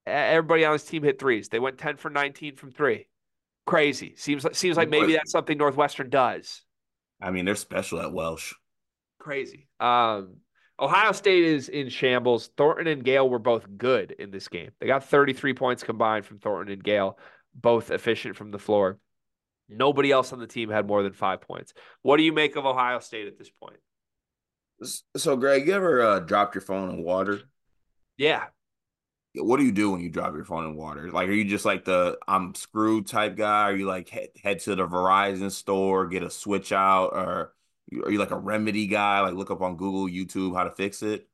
everybody on this team hit threes. They went 10 for 19 from three. Crazy. Seems like seems like maybe that's something Northwestern does. I mean, they're special at Welsh. Crazy. Um, Ohio State is in shambles. Thornton and Gayle were both good in this game. They got 33 points combined from Thornton and Gayle, both efficient from the floor. Nobody else on the team had more than five points. What do you make of Ohio State at this point? So, Greg, you ever uh, dropped your phone in water? Yeah, what do you do when you drop your phone in water? Like, are you just like the I'm screwed type guy? Are you like head, head to the Verizon store, get a switch out, or are you like a remedy guy? Like, look up on Google, YouTube how to fix it.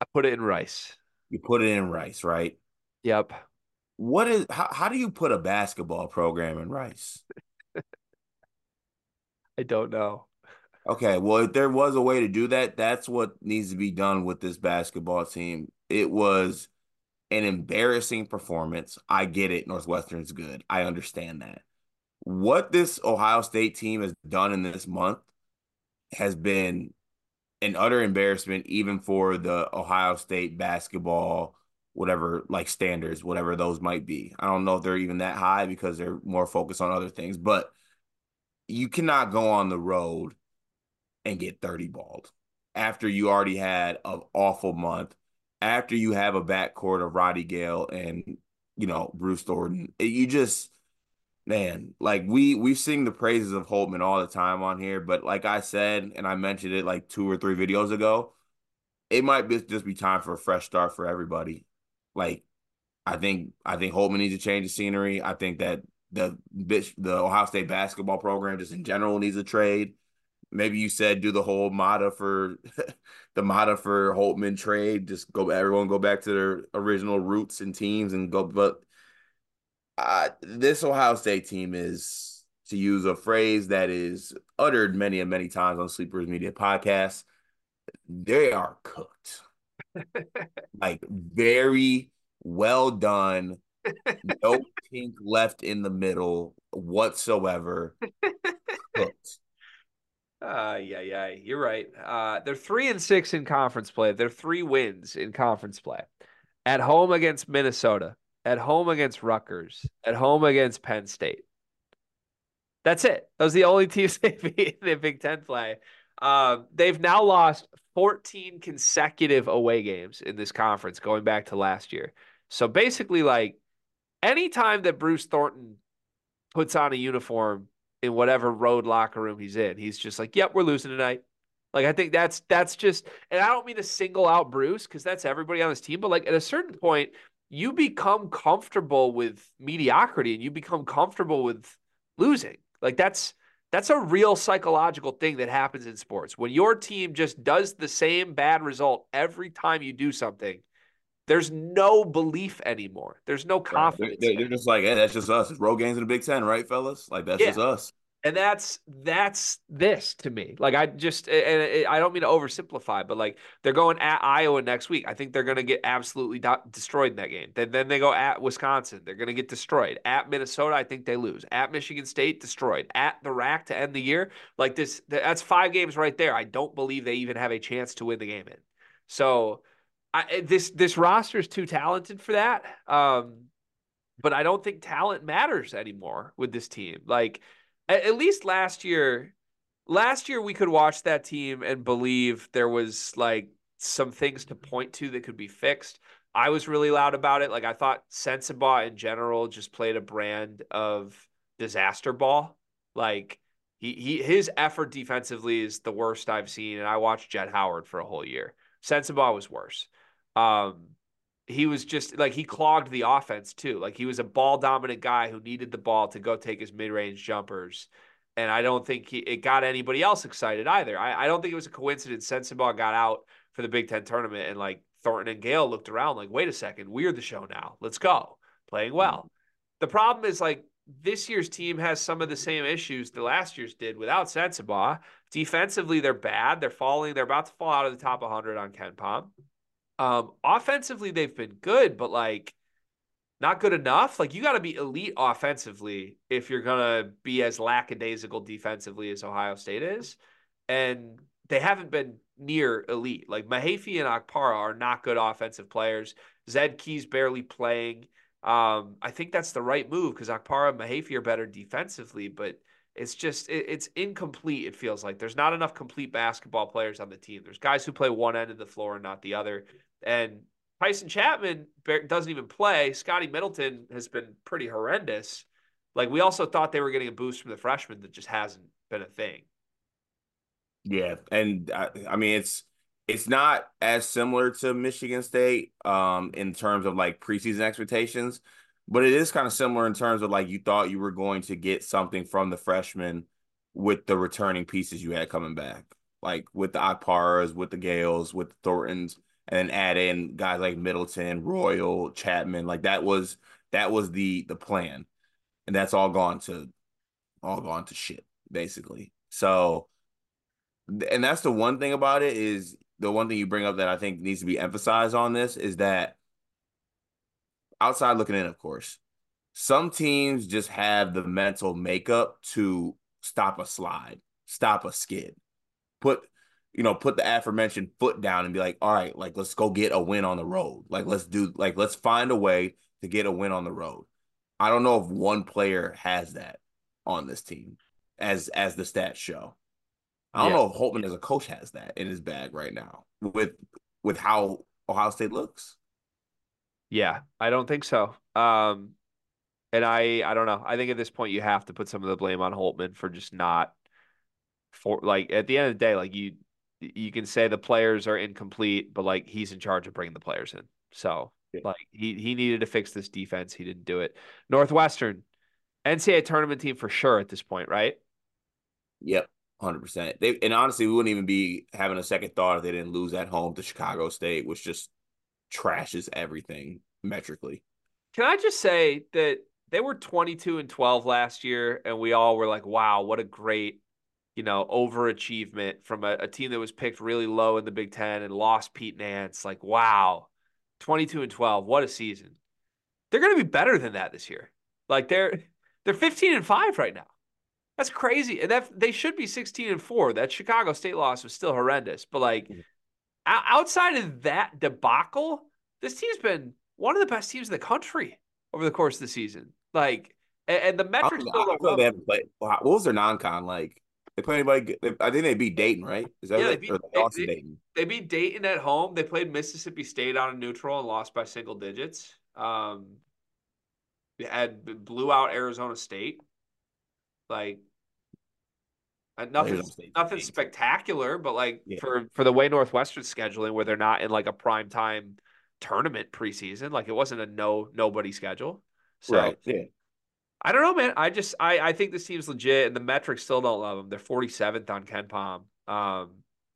I put it in rice. You put it in rice, right? Yep. What is how, how do you put a basketball program in rice? I don't know. Okay, well, if there was a way to do that, that's what needs to be done with this basketball team. It was an embarrassing performance. I get it. Northwestern's good. I understand that. What this Ohio State team has done in this month has been an utter embarrassment, even for the Ohio State basketball whatever like standards, whatever those might be. I don't know if they're even that high because they're more focused on other things, but you cannot go on the road and get 30 balled after you already had an awful month, after you have a backcourt of Roddy Gayle and you know Bruce Thornton. You just man, like we we sing the praises of Holtmann all the time on here, but like I said, and I mentioned it like two or three videos ago, it might be, just be time for a fresh start for everybody. Like, I think I think Holtmann needs to change the scenery. I think that the the Ohio State basketball program just in general needs a trade. Maybe you said do the whole Matta for the Matta for Holtmann trade. Just go everyone go back to their original roots and teams and go. But uh, this Ohio State team is to use a phrase that is uttered many and many times on Sleepers Media podcasts. They are cooked, like very well done. No pink left in the middle whatsoever. Cooked. Uh, yeah, yeah, you're right. Uh, they're three and six in conference play. They're three wins in conference play. At home against Minnesota, at home against Rutgers, at home against Penn State. That's it. Those are the only teams they beat in the Big Ten play. Uh, they've now lost 14 consecutive away games in this conference going back to last year. So basically, like anytime that Bruce Thornton puts on a uniform in whatever road locker room he's in, he's just like, "Yep, we're losing tonight." Like I think that's that's just, and I don't mean to single out Bruce because that's everybody on this team, but like at a certain point, you become comfortable with mediocrity and you become comfortable with losing. Like that's that's a real psychological thing that happens in sports. When your team just does the same bad result every time you do something, there's no belief anymore. There's no confidence. They're, they're just like, hey, that's just us. It's road games in the Big Ten, right, fellas? Like that's yeah. just us. And that's that's this to me. Like I just and I don't mean to oversimplify, but like they're going at Iowa next week. I think they're going to get absolutely do- destroyed in that game. Then then they go at Wisconsin. They're going to get destroyed. At Minnesota, I think they lose. At Michigan State, destroyed. At the rack to end the year, like this. That's five games right there. I don't believe they even have a chance to win the game in. So, I, this this roster is too talented for that. Um, but I don't think talent matters anymore with this team. Like at, at least last year, last year we could watch that team and believe there was like some things to point to that could be fixed. I was really loud about it. Like I thought Sensabaugh in general just played a brand of disaster ball. Like he, he his effort defensively is the worst I've seen, and I watched Jett Howard for a whole year. Sensabaugh was worse. Um, he was just like he clogged the offense too. Like he was a ball dominant guy who needed the ball to go take his mid range jumpers. And I don't think he, it got anybody else excited either. I, I don't think it was a coincidence. Sensabaugh got out for the Big Ten tournament and like Thornton and Gayle looked around like, wait a second, we're the show now. Let's go. Playing well. The problem is like this year's team has some of the same issues the last year's did without Sensabaugh. Defensively, they're bad. They're falling. They're about to fall out of the top 100 on KenPom. Um, offensively, they've been good, but like not good enough. Like you got to be elite offensively if you're gonna be as lackadaisical defensively as Ohio State is, and they haven't been near elite. Like Mahaffey and Okpara are not good offensive players. Zed Key's barely playing. Um, I think that's the right move because Okpara and Mahaffey are better defensively, but it's just it, it's incomplete. It feels like there's not enough complete basketball players on the team. There's guys who play one end of the floor and not the other. And Taison Chatman doesn't even play. Scotty Middleton has been pretty horrendous. Like we also thought they were getting a boost from the freshman that just hasn't been a thing. Yeah, and I, I mean it's it's not as similar to Michigan State um in terms of like preseason expectations, but it is kind of similar in terms of like you thought you were going to get something from the freshmen with the returning pieces you had coming back, like with the Okparas, with the Gayles, with the Thorntons and then add in guys like Middleton, Royal, Chatman. Like that was that was the the plan, and that's all gone to all gone to shit basically. So, and that's the one thing about it is the one thing you bring up that I think needs to be emphasized on this is that outside looking in, of course, some teams just have the mental makeup to stop a slide, stop a skid, put you know, put the aforementioned foot down and be like, all right, like let's go get a win on the road. Like let's do like let's find a way to get a win on the road. I don't know if one player has that on this team as as the stats show. I don't yeah. know if Holtmann as a coach has that in his bag right now with with how Ohio State looks. Yeah, I don't think so. Um and I I don't know. I think at this point you have to put some of the blame on Holtmann for just not for like at the end of the day like you you can say the players are incomplete, but like he's in charge of bringing the players in. So yeah. like he he needed to fix this defense. He didn't do it. Northwestern, NCAA tournament team for sure at this point, right? Yep, hundred percent. They and honestly, we wouldn't even be having a second thought if they didn't lose at home to Chicago State, which just trashes everything metrically. Can I just say that they were twenty two and twelve last year, and we all were like, "Wow, what a great you know, overachievement from a, a, team that was picked really low in the Big Ten and lost Pete Nance. Like, wow, 22 and 12. What a season. They're going to be better than that this year. Like they're they're 15 and 5 right now. That's crazy. And that they should be 16 and 4. That Chicago State loss was still horrendous, but like mm-hmm. outside of that debacle, this team's been one of the best teams in the country over the course of the season. Like and, and the metrics I, I feel they haven't played. What was their non-con like? They play anybody? I think they beat Dayton, right? Is that yeah, right? They beat, they, they, Dayton. They beat Dayton at home. They played Mississippi State on a neutral and lost by single digits. Um, they had blew out Arizona State. Like uh, nothing, nothing spectacular, but like yeah. for for the way Northwestern scheduling, where they're not in like a prime time tournament preseason, like it wasn't a no nobody schedule. So right. yeah. I don't know, man. I just I I think this team's legit, and the metrics still don't love them. They're 47th on KenPom. Um,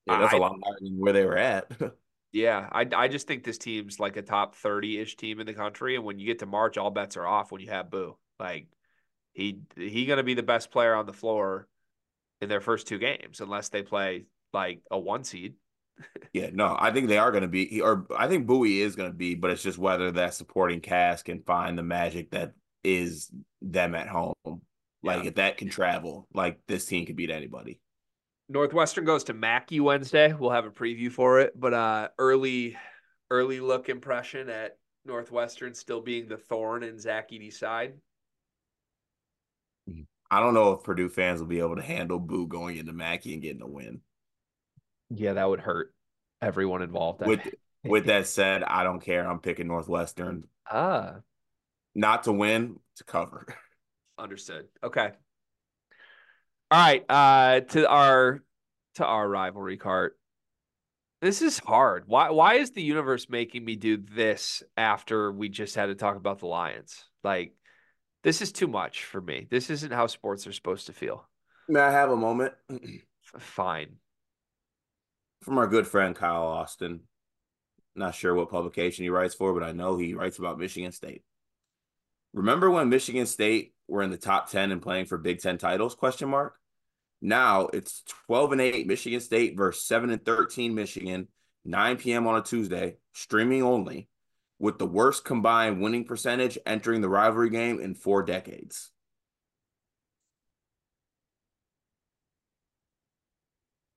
yeah, that's I, a lot higher than where they were at. yeah, I I just think this team's like a top 30 ish team in the country, and when you get to March, all bets are off. When you have Boo, like he he gonna be the best player on the floor in their first two games, unless they play like a one seed. yeah, no, I think they are going to be, or I think Buie is going to be, but it's just whether that supporting cast can find the magic that is them at home. Like yeah. if that can travel, like this team can beat anybody. Northwestern goes to Mackey Wednesday. We'll have a preview for it, but uh early early look impression at Northwestern still being the thorn in Zach Edey's side. I don't know if Purdue fans will be able to handle Boo going into Mackey and getting a win. Yeah, that would hurt everyone involved. With with that said, I don't care. I'm picking Northwestern. Ah, not to win, to cover. Understood. Okay. All right. Uh to our to our rivalry cart. This is hard. Why why is the universe making me do this after we just had to talk about the Lions? Like this is too much for me. This isn't how sports are supposed to feel. May I have a moment? Fine. From our good friend Kyle Austin. Not sure what publication he writes for, but I know he writes about Michigan State. Remember when Michigan State were in the top 10 and playing for Big 10 titles question mark? Now it's 12 and 8 Michigan State versus 7 and 13 Michigan, 9 p.m. on a Tuesday, streaming only, with the worst combined winning percentage entering the rivalry game in 4 decades.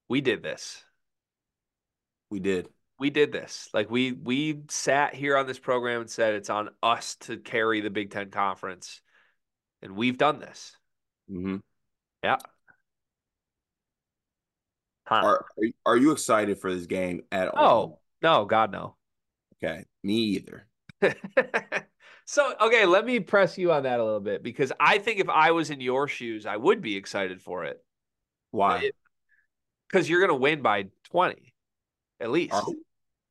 We did this. We did we did this. Like we we sat here on this program and said it's on us to carry the Big Ten conference, and we've done this. Mm-hmm. Yeah. Huh. Are are you excited for this game at no. all? No, God no. Okay, me either. so okay, let me press you on that a little bit because I think if I was in your shoes, I would be excited for it. Why? Because you're gonna win by twenty, at least.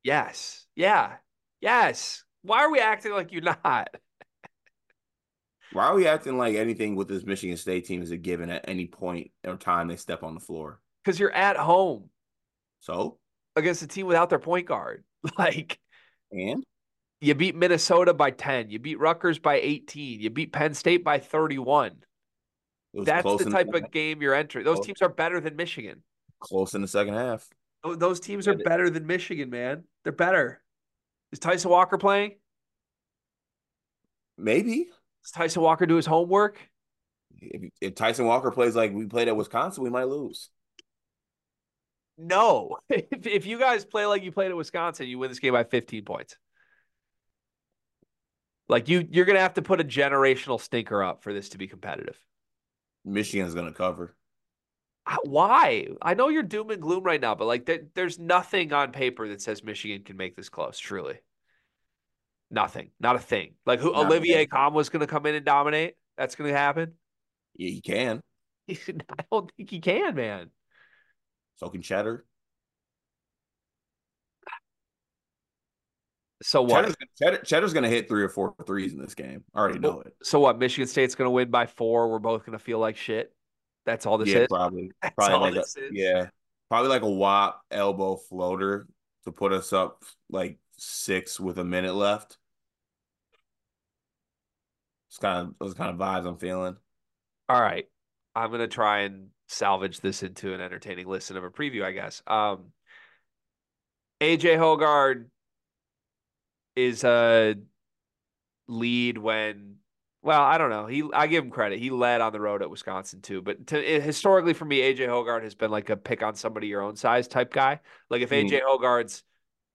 Yes. Yeah. Yes. Why are we acting like you're not? Why are we acting like anything with this Michigan State team is a given at any point or time they step on the floor? Because you're at home. So? Against a team without their point guard. Like, and? You beat Minnesota by 10. You beat Rutgers by 18. You beat Penn State by 31. That's the type of game you're entering. Those teams are better than Michigan. Close in the second half. Those teams are better than Michigan, man. They're better. Is Tyson Walker playing? Maybe. Does Tyson Walker do his homework? If, if Tyson Walker plays like we played at Wisconsin, we might lose. No. if, if you guys play like you played at Wisconsin, you win this game by 15 points. Like you, you're gonna have to put a generational stinker up for this to be competitive. Michigan's gonna cover. Why? I know you're doom and gloom right now, but like there, there's nothing on paper that says Michigan can make this close. Truly, nothing. Not a thing. Like who? Not Olivier Nkamhoua was going to come in and dominate. That's going to happen. Yeah, he can. I don't think he can, man. So can Cheddar. So what? Cheddar's, Cheddar, Cheddar's going to hit three or four threes in this game. I already know it. So what? Michigan State's going to win by four. We're both going to feel like shit. That's all this yeah, is. Probably. That's probably like a, Yeah, probably like a WAP elbow floater to put us up like six with a minute left. It's kind of those kind of vibes I'm feeling. All right, I'm gonna try and salvage this into an entertaining listen of a preview, I guess. Um, AJ Hoggard is a lead when well, I don't know. He I give him credit. He led on the road at Wisconsin too. But to, historically for me, AJ Hoggard has been like a pick on somebody your own size type guy. Like if AJ mm. Hoggard's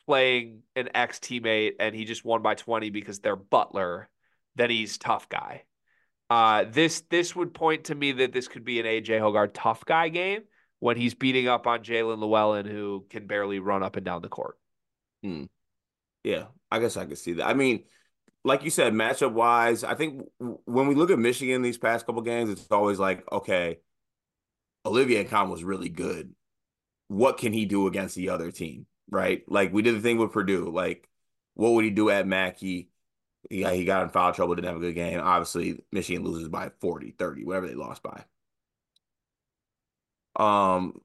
playing an ex teammate and he just won by 20 because they're Butler, then he's tough guy. Uh, this this would point to me that this could be an AJ Hoggard tough guy game when he's beating up on Jaelin Llewellyn, who can barely run up and down the court. Hmm. Yeah, I guess I could see that. I mean, like you said, matchup wise, I think when we look at Michigan these past couple games, it's always like, okay, Olivier Nkamhoua was really good. What can he do against the other team? Right? Like we did the thing with Purdue. Like, what would he do at Mackey? Yeah, he got in foul trouble, didn't have a good game. Obviously, Michigan loses by 40, 30, whatever they lost by. Um,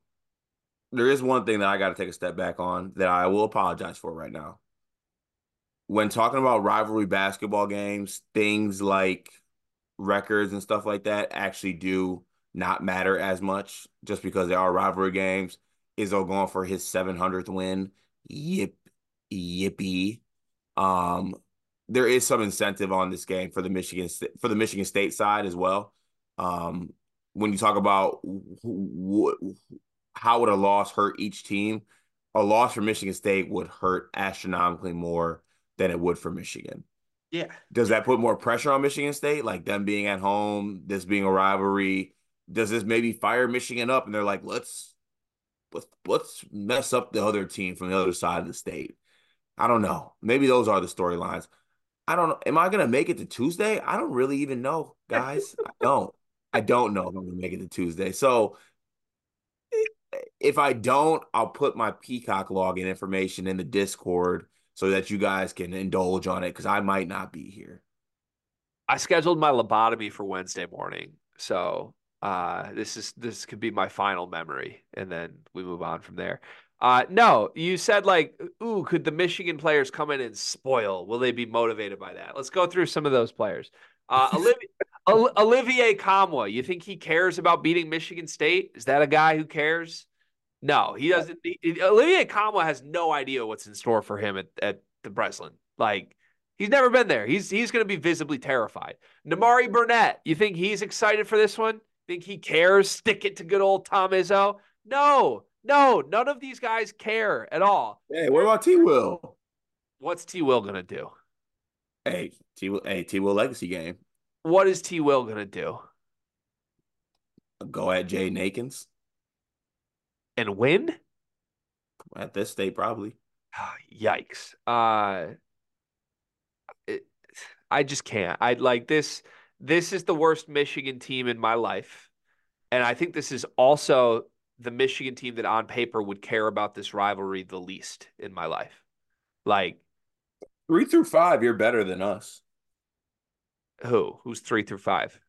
there is one thing that I got to take a step back on that I will apologize for right now when talking about rivalry basketball games, things like records and stuff like that actually do not matter as much just because they are rivalry games. Izzo going for his 700th win. Yip, yippee. Um, there is some incentive on this game for the Michigan for the Michigan State side as well. Um, when you talk about how would a loss hurt each team, a loss for Michigan State would hurt astronomically more than it would for Michigan. Yeah. Does that put more pressure on Michigan State? Like them being at home, this being a rivalry. Does this maybe fire Michigan up and they're like, let's let's let's mess up the other team from the other side of the state? I don't know. Maybe those are the storylines. I don't know. Am I gonna make it to Tuesday? I don't really even know, guys. I don't. I don't know if I'm gonna make it to Tuesday. So if I don't, I'll put my Peacock login information in the Discord so that you guys can indulge on it because I might not be here. I scheduled my lobotomy for Wednesday morning, so uh, this is this could be my final memory, and then we move on from there. Uh, no, you said like, ooh, could the Michigan players come in and spoil? Will they be motivated by that? Let's go through some of those players. Uh, Olivier, Olivier Nkamhoua, you think he cares about beating Michigan State? Is that a guy who cares? No, he doesn't. He, Olivier Nkamhoua has no idea what's in store for him at, at the Breslin. Like he's never been there. He's he's going to be visibly terrified. Nimari Burnett, you think he's excited for this one? Think he cares? Stick it to good old Tom Izzo? No, no, none of these guys care at all. Hey, what about T. Will? What's T. Will gonna do? Hey, T. Will. Hey, T. Will legacy game. What is T. Will gonna do? Go at Jay Akins and win? At this state, probably. Yikes. Uh it, I just can't. I like this this is the worst Michigan team in my life. And I think this is also the Michigan team that on paper would care about this rivalry the least in my life. Like three through five, you're better than us. Who? Who's three through five?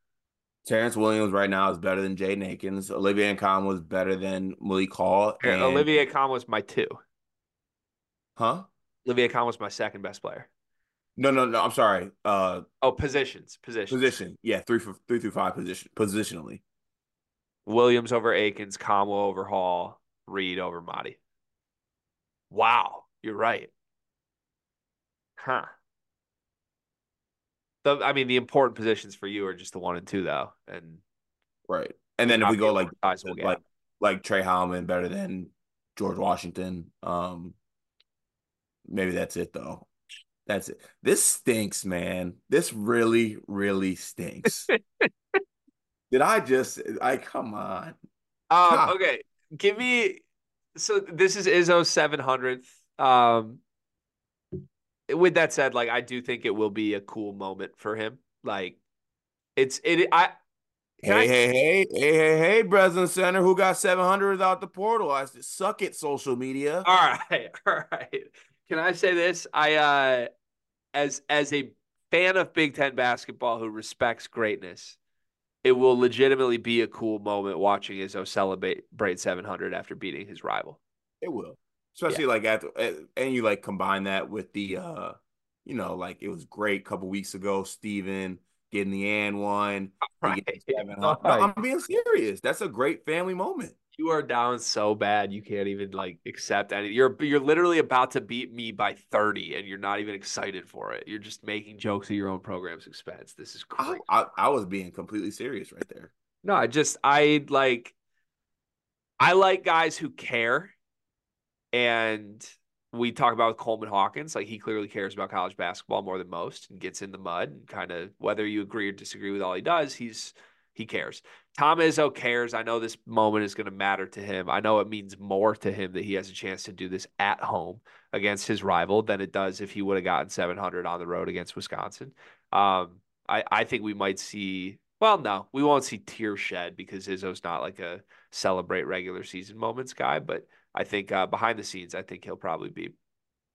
Terrence Williams right now is better than Jaden Akins. Olivier Nkamhoua was better than Malik Hall. And... Olivier Nkamhoua was my two. Huh? Olivier Nkamhoua was my second best player. No, no, no. I'm sorry. Uh, oh, positions, positions, position. Yeah, three for three through five position positionally. Williams over Akins, Nkamhoua over Hall, Reed over Mady. Wow, you're right. Huh. The, I mean, the important positions for you are just the one and two, though, and right. And then if we go like like like Tre Holloman better than George Washington. Um, maybe that's it though. That's it. This stinks, man. This really, really stinks. Did I just? I come on. Um, okay, give me. So this is Izzo's seven hundredth. Um, with that said, like I do think it will be a cool moment for him. Like, it's it. I. Hey, I, hey, hey, hey, hey, hey, Breslin Center, who got 700 without the portal? I said, suck it, social media. All right, all right. Can I say this? I, uh, as as a fan of Big Ten basketball who respects greatness, it will legitimately be a cool moment watching Izzo celebrate 700 after beating his rival. It will, especially yeah. like after, and you like combine that with the, uh, you know, like it was great a couple weeks ago. Steven getting the and one, right. no, I'm being serious. That's a great family moment you are down so bad you can't even like accept any. You're you're literally about to beat me by thirty, and you're not even excited for it. You're just making jokes at your own program's expense. This is crazy. I, I, I was being completely serious right there. No, I just I like I like guys who care, and we talk about Coleman Hawkins. Like he clearly cares about college basketball more than most, and gets in the mud and kind of whether you agree or disagree with all he does, he's he cares. Tom Izzo cares. I know this moment is going to matter to him. I know it means more to him that he has a chance to do this at home against his rival than it does if he would have gotten 700 on the road against Wisconsin. Um, I, I think we might see, well, no, we won't see tears shed because Izzo's not like a celebrate regular season moments guy. But I think uh, behind the scenes, I think he'll probably be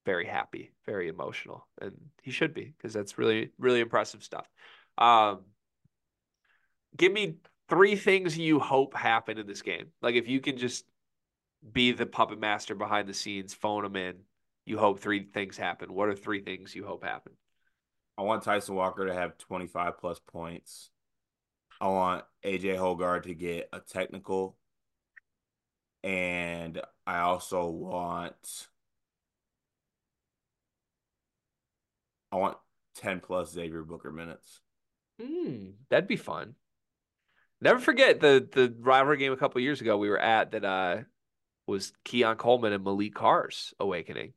very happy, very emotional. And he should be because that's really, really impressive stuff. Um, give me three things you hope happen in this game. Like if you can just be the puppet master behind the scenes, phone them in. You hope three things happen. What are three things you hope happen? I want Tyson Walker to have 25 plus points. I want AJ Hoggard to get a technical. And I also want I want 10 plus Xavier Booker minutes. Hmm, that'd be fun. Never forget the the rivalry game a couple years ago we were at that uh was Keon Coleman and Malik Carr's awakening.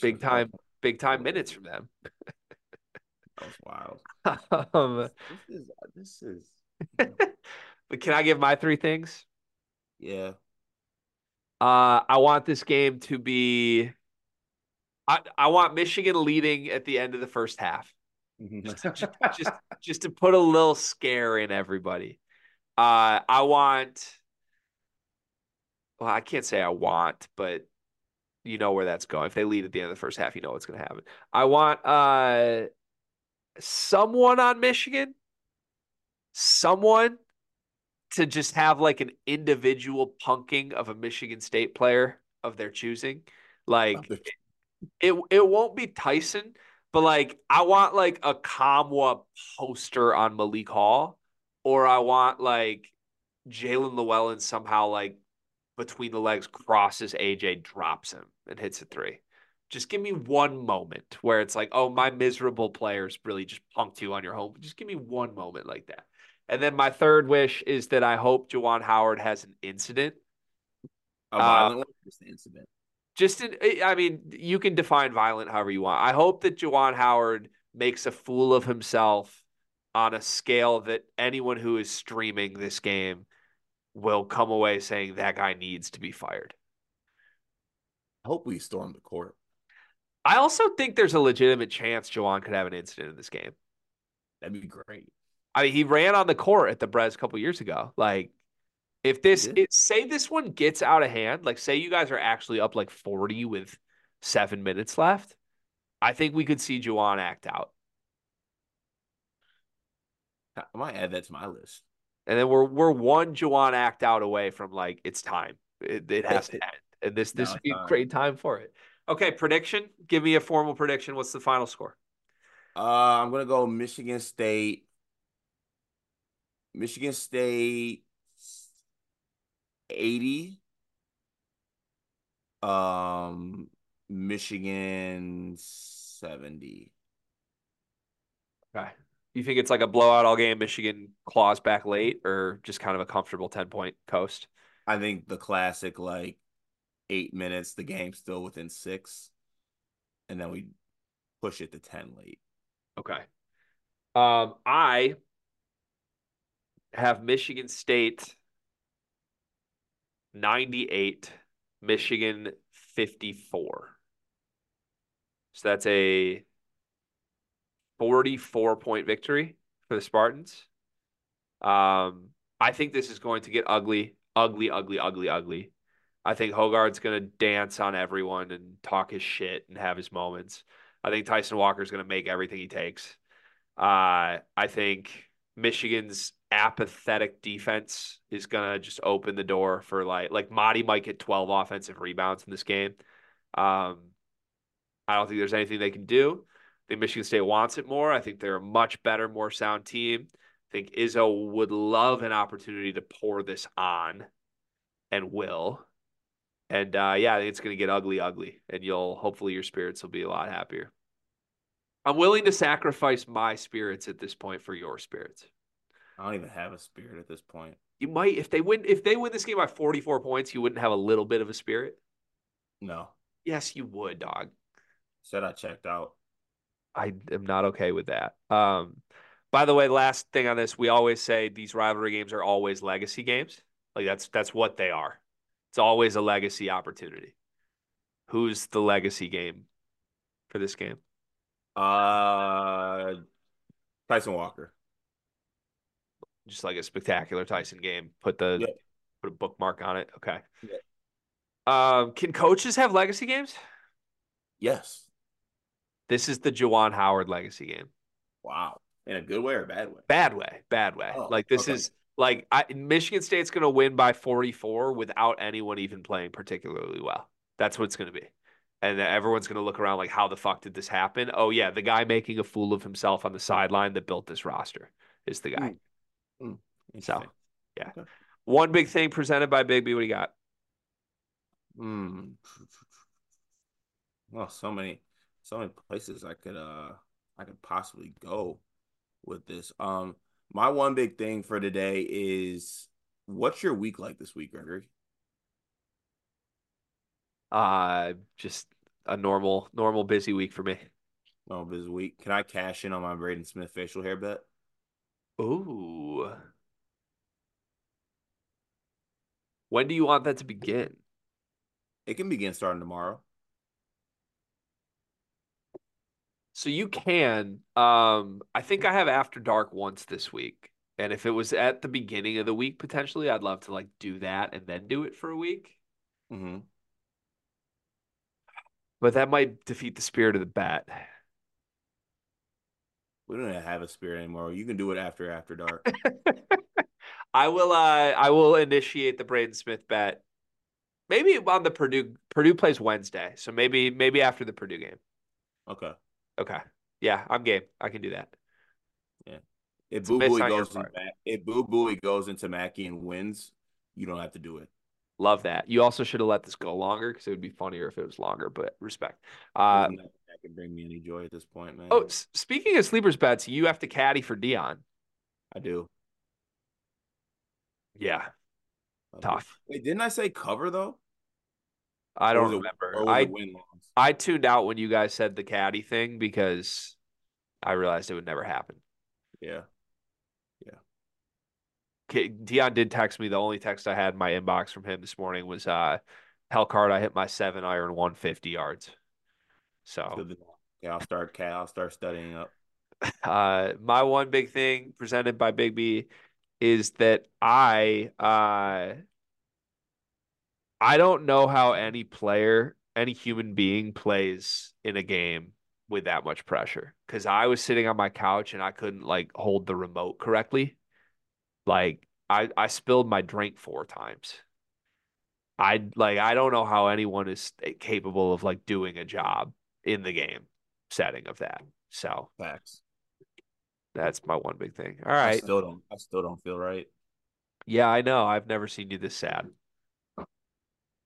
Big time, big time minutes from them. that was wild. um, this is this is. but can I give my three things? Yeah. Uh, I want this game to be. I I want Michigan leading at the end of the first half. just, just, just, just to put a little scare in everybody. Uh, I want. Well, I can't say I want, but you know where that's going. If they lead at the end of the first half, you know what's going to happen. I want uh, someone on Michigan, someone to just have like an individual punking of a Michigan State player of their choosing. Like it, it won't be Tyson, but like I want like a Nkamhoua poster on Malik Hall or I want like Jaelin Llewellyn somehow like between the legs crosses AJ, drops him, and hits a three. Just give me one moment where it's like, oh, my miserable players really just punked you on your home. Just give me one moment like that. And then my third wish is that I hope Juwan Howard has an incident. A violent uh, just incident. Just in, I mean, you can define violent however you want. I hope that Juwan Howard makes a fool of himself on a scale that anyone who is streaming this game will come away saying that guy needs to be fired. I hope we storm the court. I also think there's a legitimate chance Juwan could have an incident in this game. That'd be great. I mean, he ran on the court at the Brez a couple years ago. Like, if this, it, say this one gets out of hand, like, say you guys are actually up like 40 with seven minutes left, I think we could see Juwan act out. I might add that to my list. And then we're we're one Juwan act out away from like it's time. It, it has to end. And this this no, would be a great time for it. Okay, prediction. Give me a formal prediction. What's the final score? Uh, I'm gonna go Michigan State. Michigan State 80. Um Michigan 70. Okay you think it's like a blowout all game? Michigan claws back late, or just kind of a comfortable ten point coast? I think the classic like eight minutes. The game's still within six, and then we push it to ten late. Okay. Um, I have Michigan State 98, Michigan 54. So that's a 44 point victory for the Spartans. Um, I think this is going to get ugly, ugly, ugly, ugly, ugly. I think Hoggard's going to dance on everyone and talk his shit and have his moments. I think Tyson Walker's going to make everything he takes. Uh, I think Michigan's apathetic defense is gonna just open the door for like like Mady might get 12 offensive rebounds in this game. Um, I don't think there's anything they can do. I think Michigan State wants it more. I think they're a much better, more sound team. I think Izzo would love an opportunity to pour this on and will. And uh, yeah, I think it's to get ugly, ugly. And you'll hopefully your spirits will be a lot happier. I'm willing to sacrifice my spirits at this point for your spirits. I don't even have a spirit at this point. You might if they win if they win this game by 44 points, you wouldn't have a little bit of a spirit. No. Yes, you would, dog. Said I checked out. I am not okay with that. Um, by the way, last thing on this, we always say these rivalry games are always legacy games. Like that's that's what they are. It's always a legacy opportunity. Who's the legacy game for this game? Uh, Tyson Walker. Just like a spectacular Tyson game. Put the put a bookmark on it. Okay. Um, can coaches have legacy games? Yes. This is the Juwan Howard legacy game. Wow. In a good way or a bad way? Bad way, bad way. Oh, like this okay. is like I, Michigan State's going to win by 44 without anyone even playing particularly well. That's what it's going to be. And everyone's going to look around like, how the fuck did this happen? Oh yeah, the guy making a fool of himself on the sideline that built this roster is the guy. Hmm. So yeah, Okay. one big thing presented by Big B. What do you got? Hmm. Well, so many, so many places I could, uh, I could possibly go with this. Um, my one big thing for today is, what's your week like this week, Gregory? Uh, just a normal, normal busy week for me. Oh, this week. Can I cash in on my Braden Smith facial hair bet? Ooh. When do you want that to begin? It can begin starting tomorrow. So you can. Um, I think I have After Dark once this week. And if it was at the beginning of the week, potentially, I'd love to like do that and then do it for a week. Mm-hmm. But that might defeat the spirit of the bet. We don't have a spirit anymore. You can do it after after dark. I will uh I will initiate the Braden Smith bet. Maybe on the Purdue Purdue plays Wednesday. So maybe maybe after the Purdue game. Okay. Okay. Yeah, I'm game. I can do that. Yeah. If Boo Buie goes in. If Boo Buie goes into Mackey and wins, you don't have to do it. Love that. You also should have let this go longer because it would be funnier if it was longer, but respect. Uh that can bring me any joy at this point, man. oh s- speaking of sleepers bets, you have to caddy for Dion. I do. Yeah, I do. tough. Wait, didn't I say cover though? I don't remember. I it win loss? I tuned out when you guys said the caddy thing because I realized it would never happen. Yeah. Dion did text me. The only text I had in my inbox from him this morning was uh Hellcard, I hit my seven iron 150 yards. So So yeah, I'll start. I'll start studying up. uh my one big thing presented by Big B is that I uh I don't know how any player, any human being plays in a game with that much pressure. Cause I was sitting on my couch and I couldn't like hold the remote correctly. Like I I spilled my drink four times. I like I don't know how anyone is capable of like doing a job in the game setting of that. So Facts. that's my one big thing. All right. I still don't. I still don't feel right. Yeah, I know. I've never seen you this sad.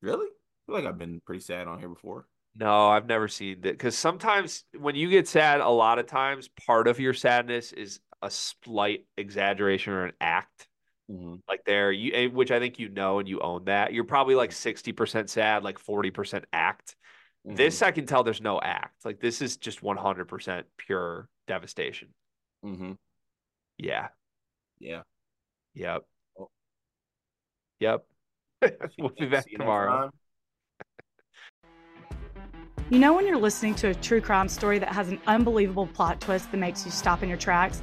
Really? I feel like I've been pretty sad on here before. No, I've never seen that. Because sometimes when you get sad, a lot of times part of your sadness is a slight exaggeration or an act Mm-hmm. Like there, you eh, which I think you know and you own that. You're probably like sixty percent sad, like forty percent act. Mm-hmm. This I can tell there's no act. Like this is just one hundred percent pure devastation. Mm-hmm. Yeah. Yeah. Yep. Oh. Yep. we'll be back tomorrow. You know when you're listening to a true crime story that has an unbelievable plot twist that makes you stop in your tracks?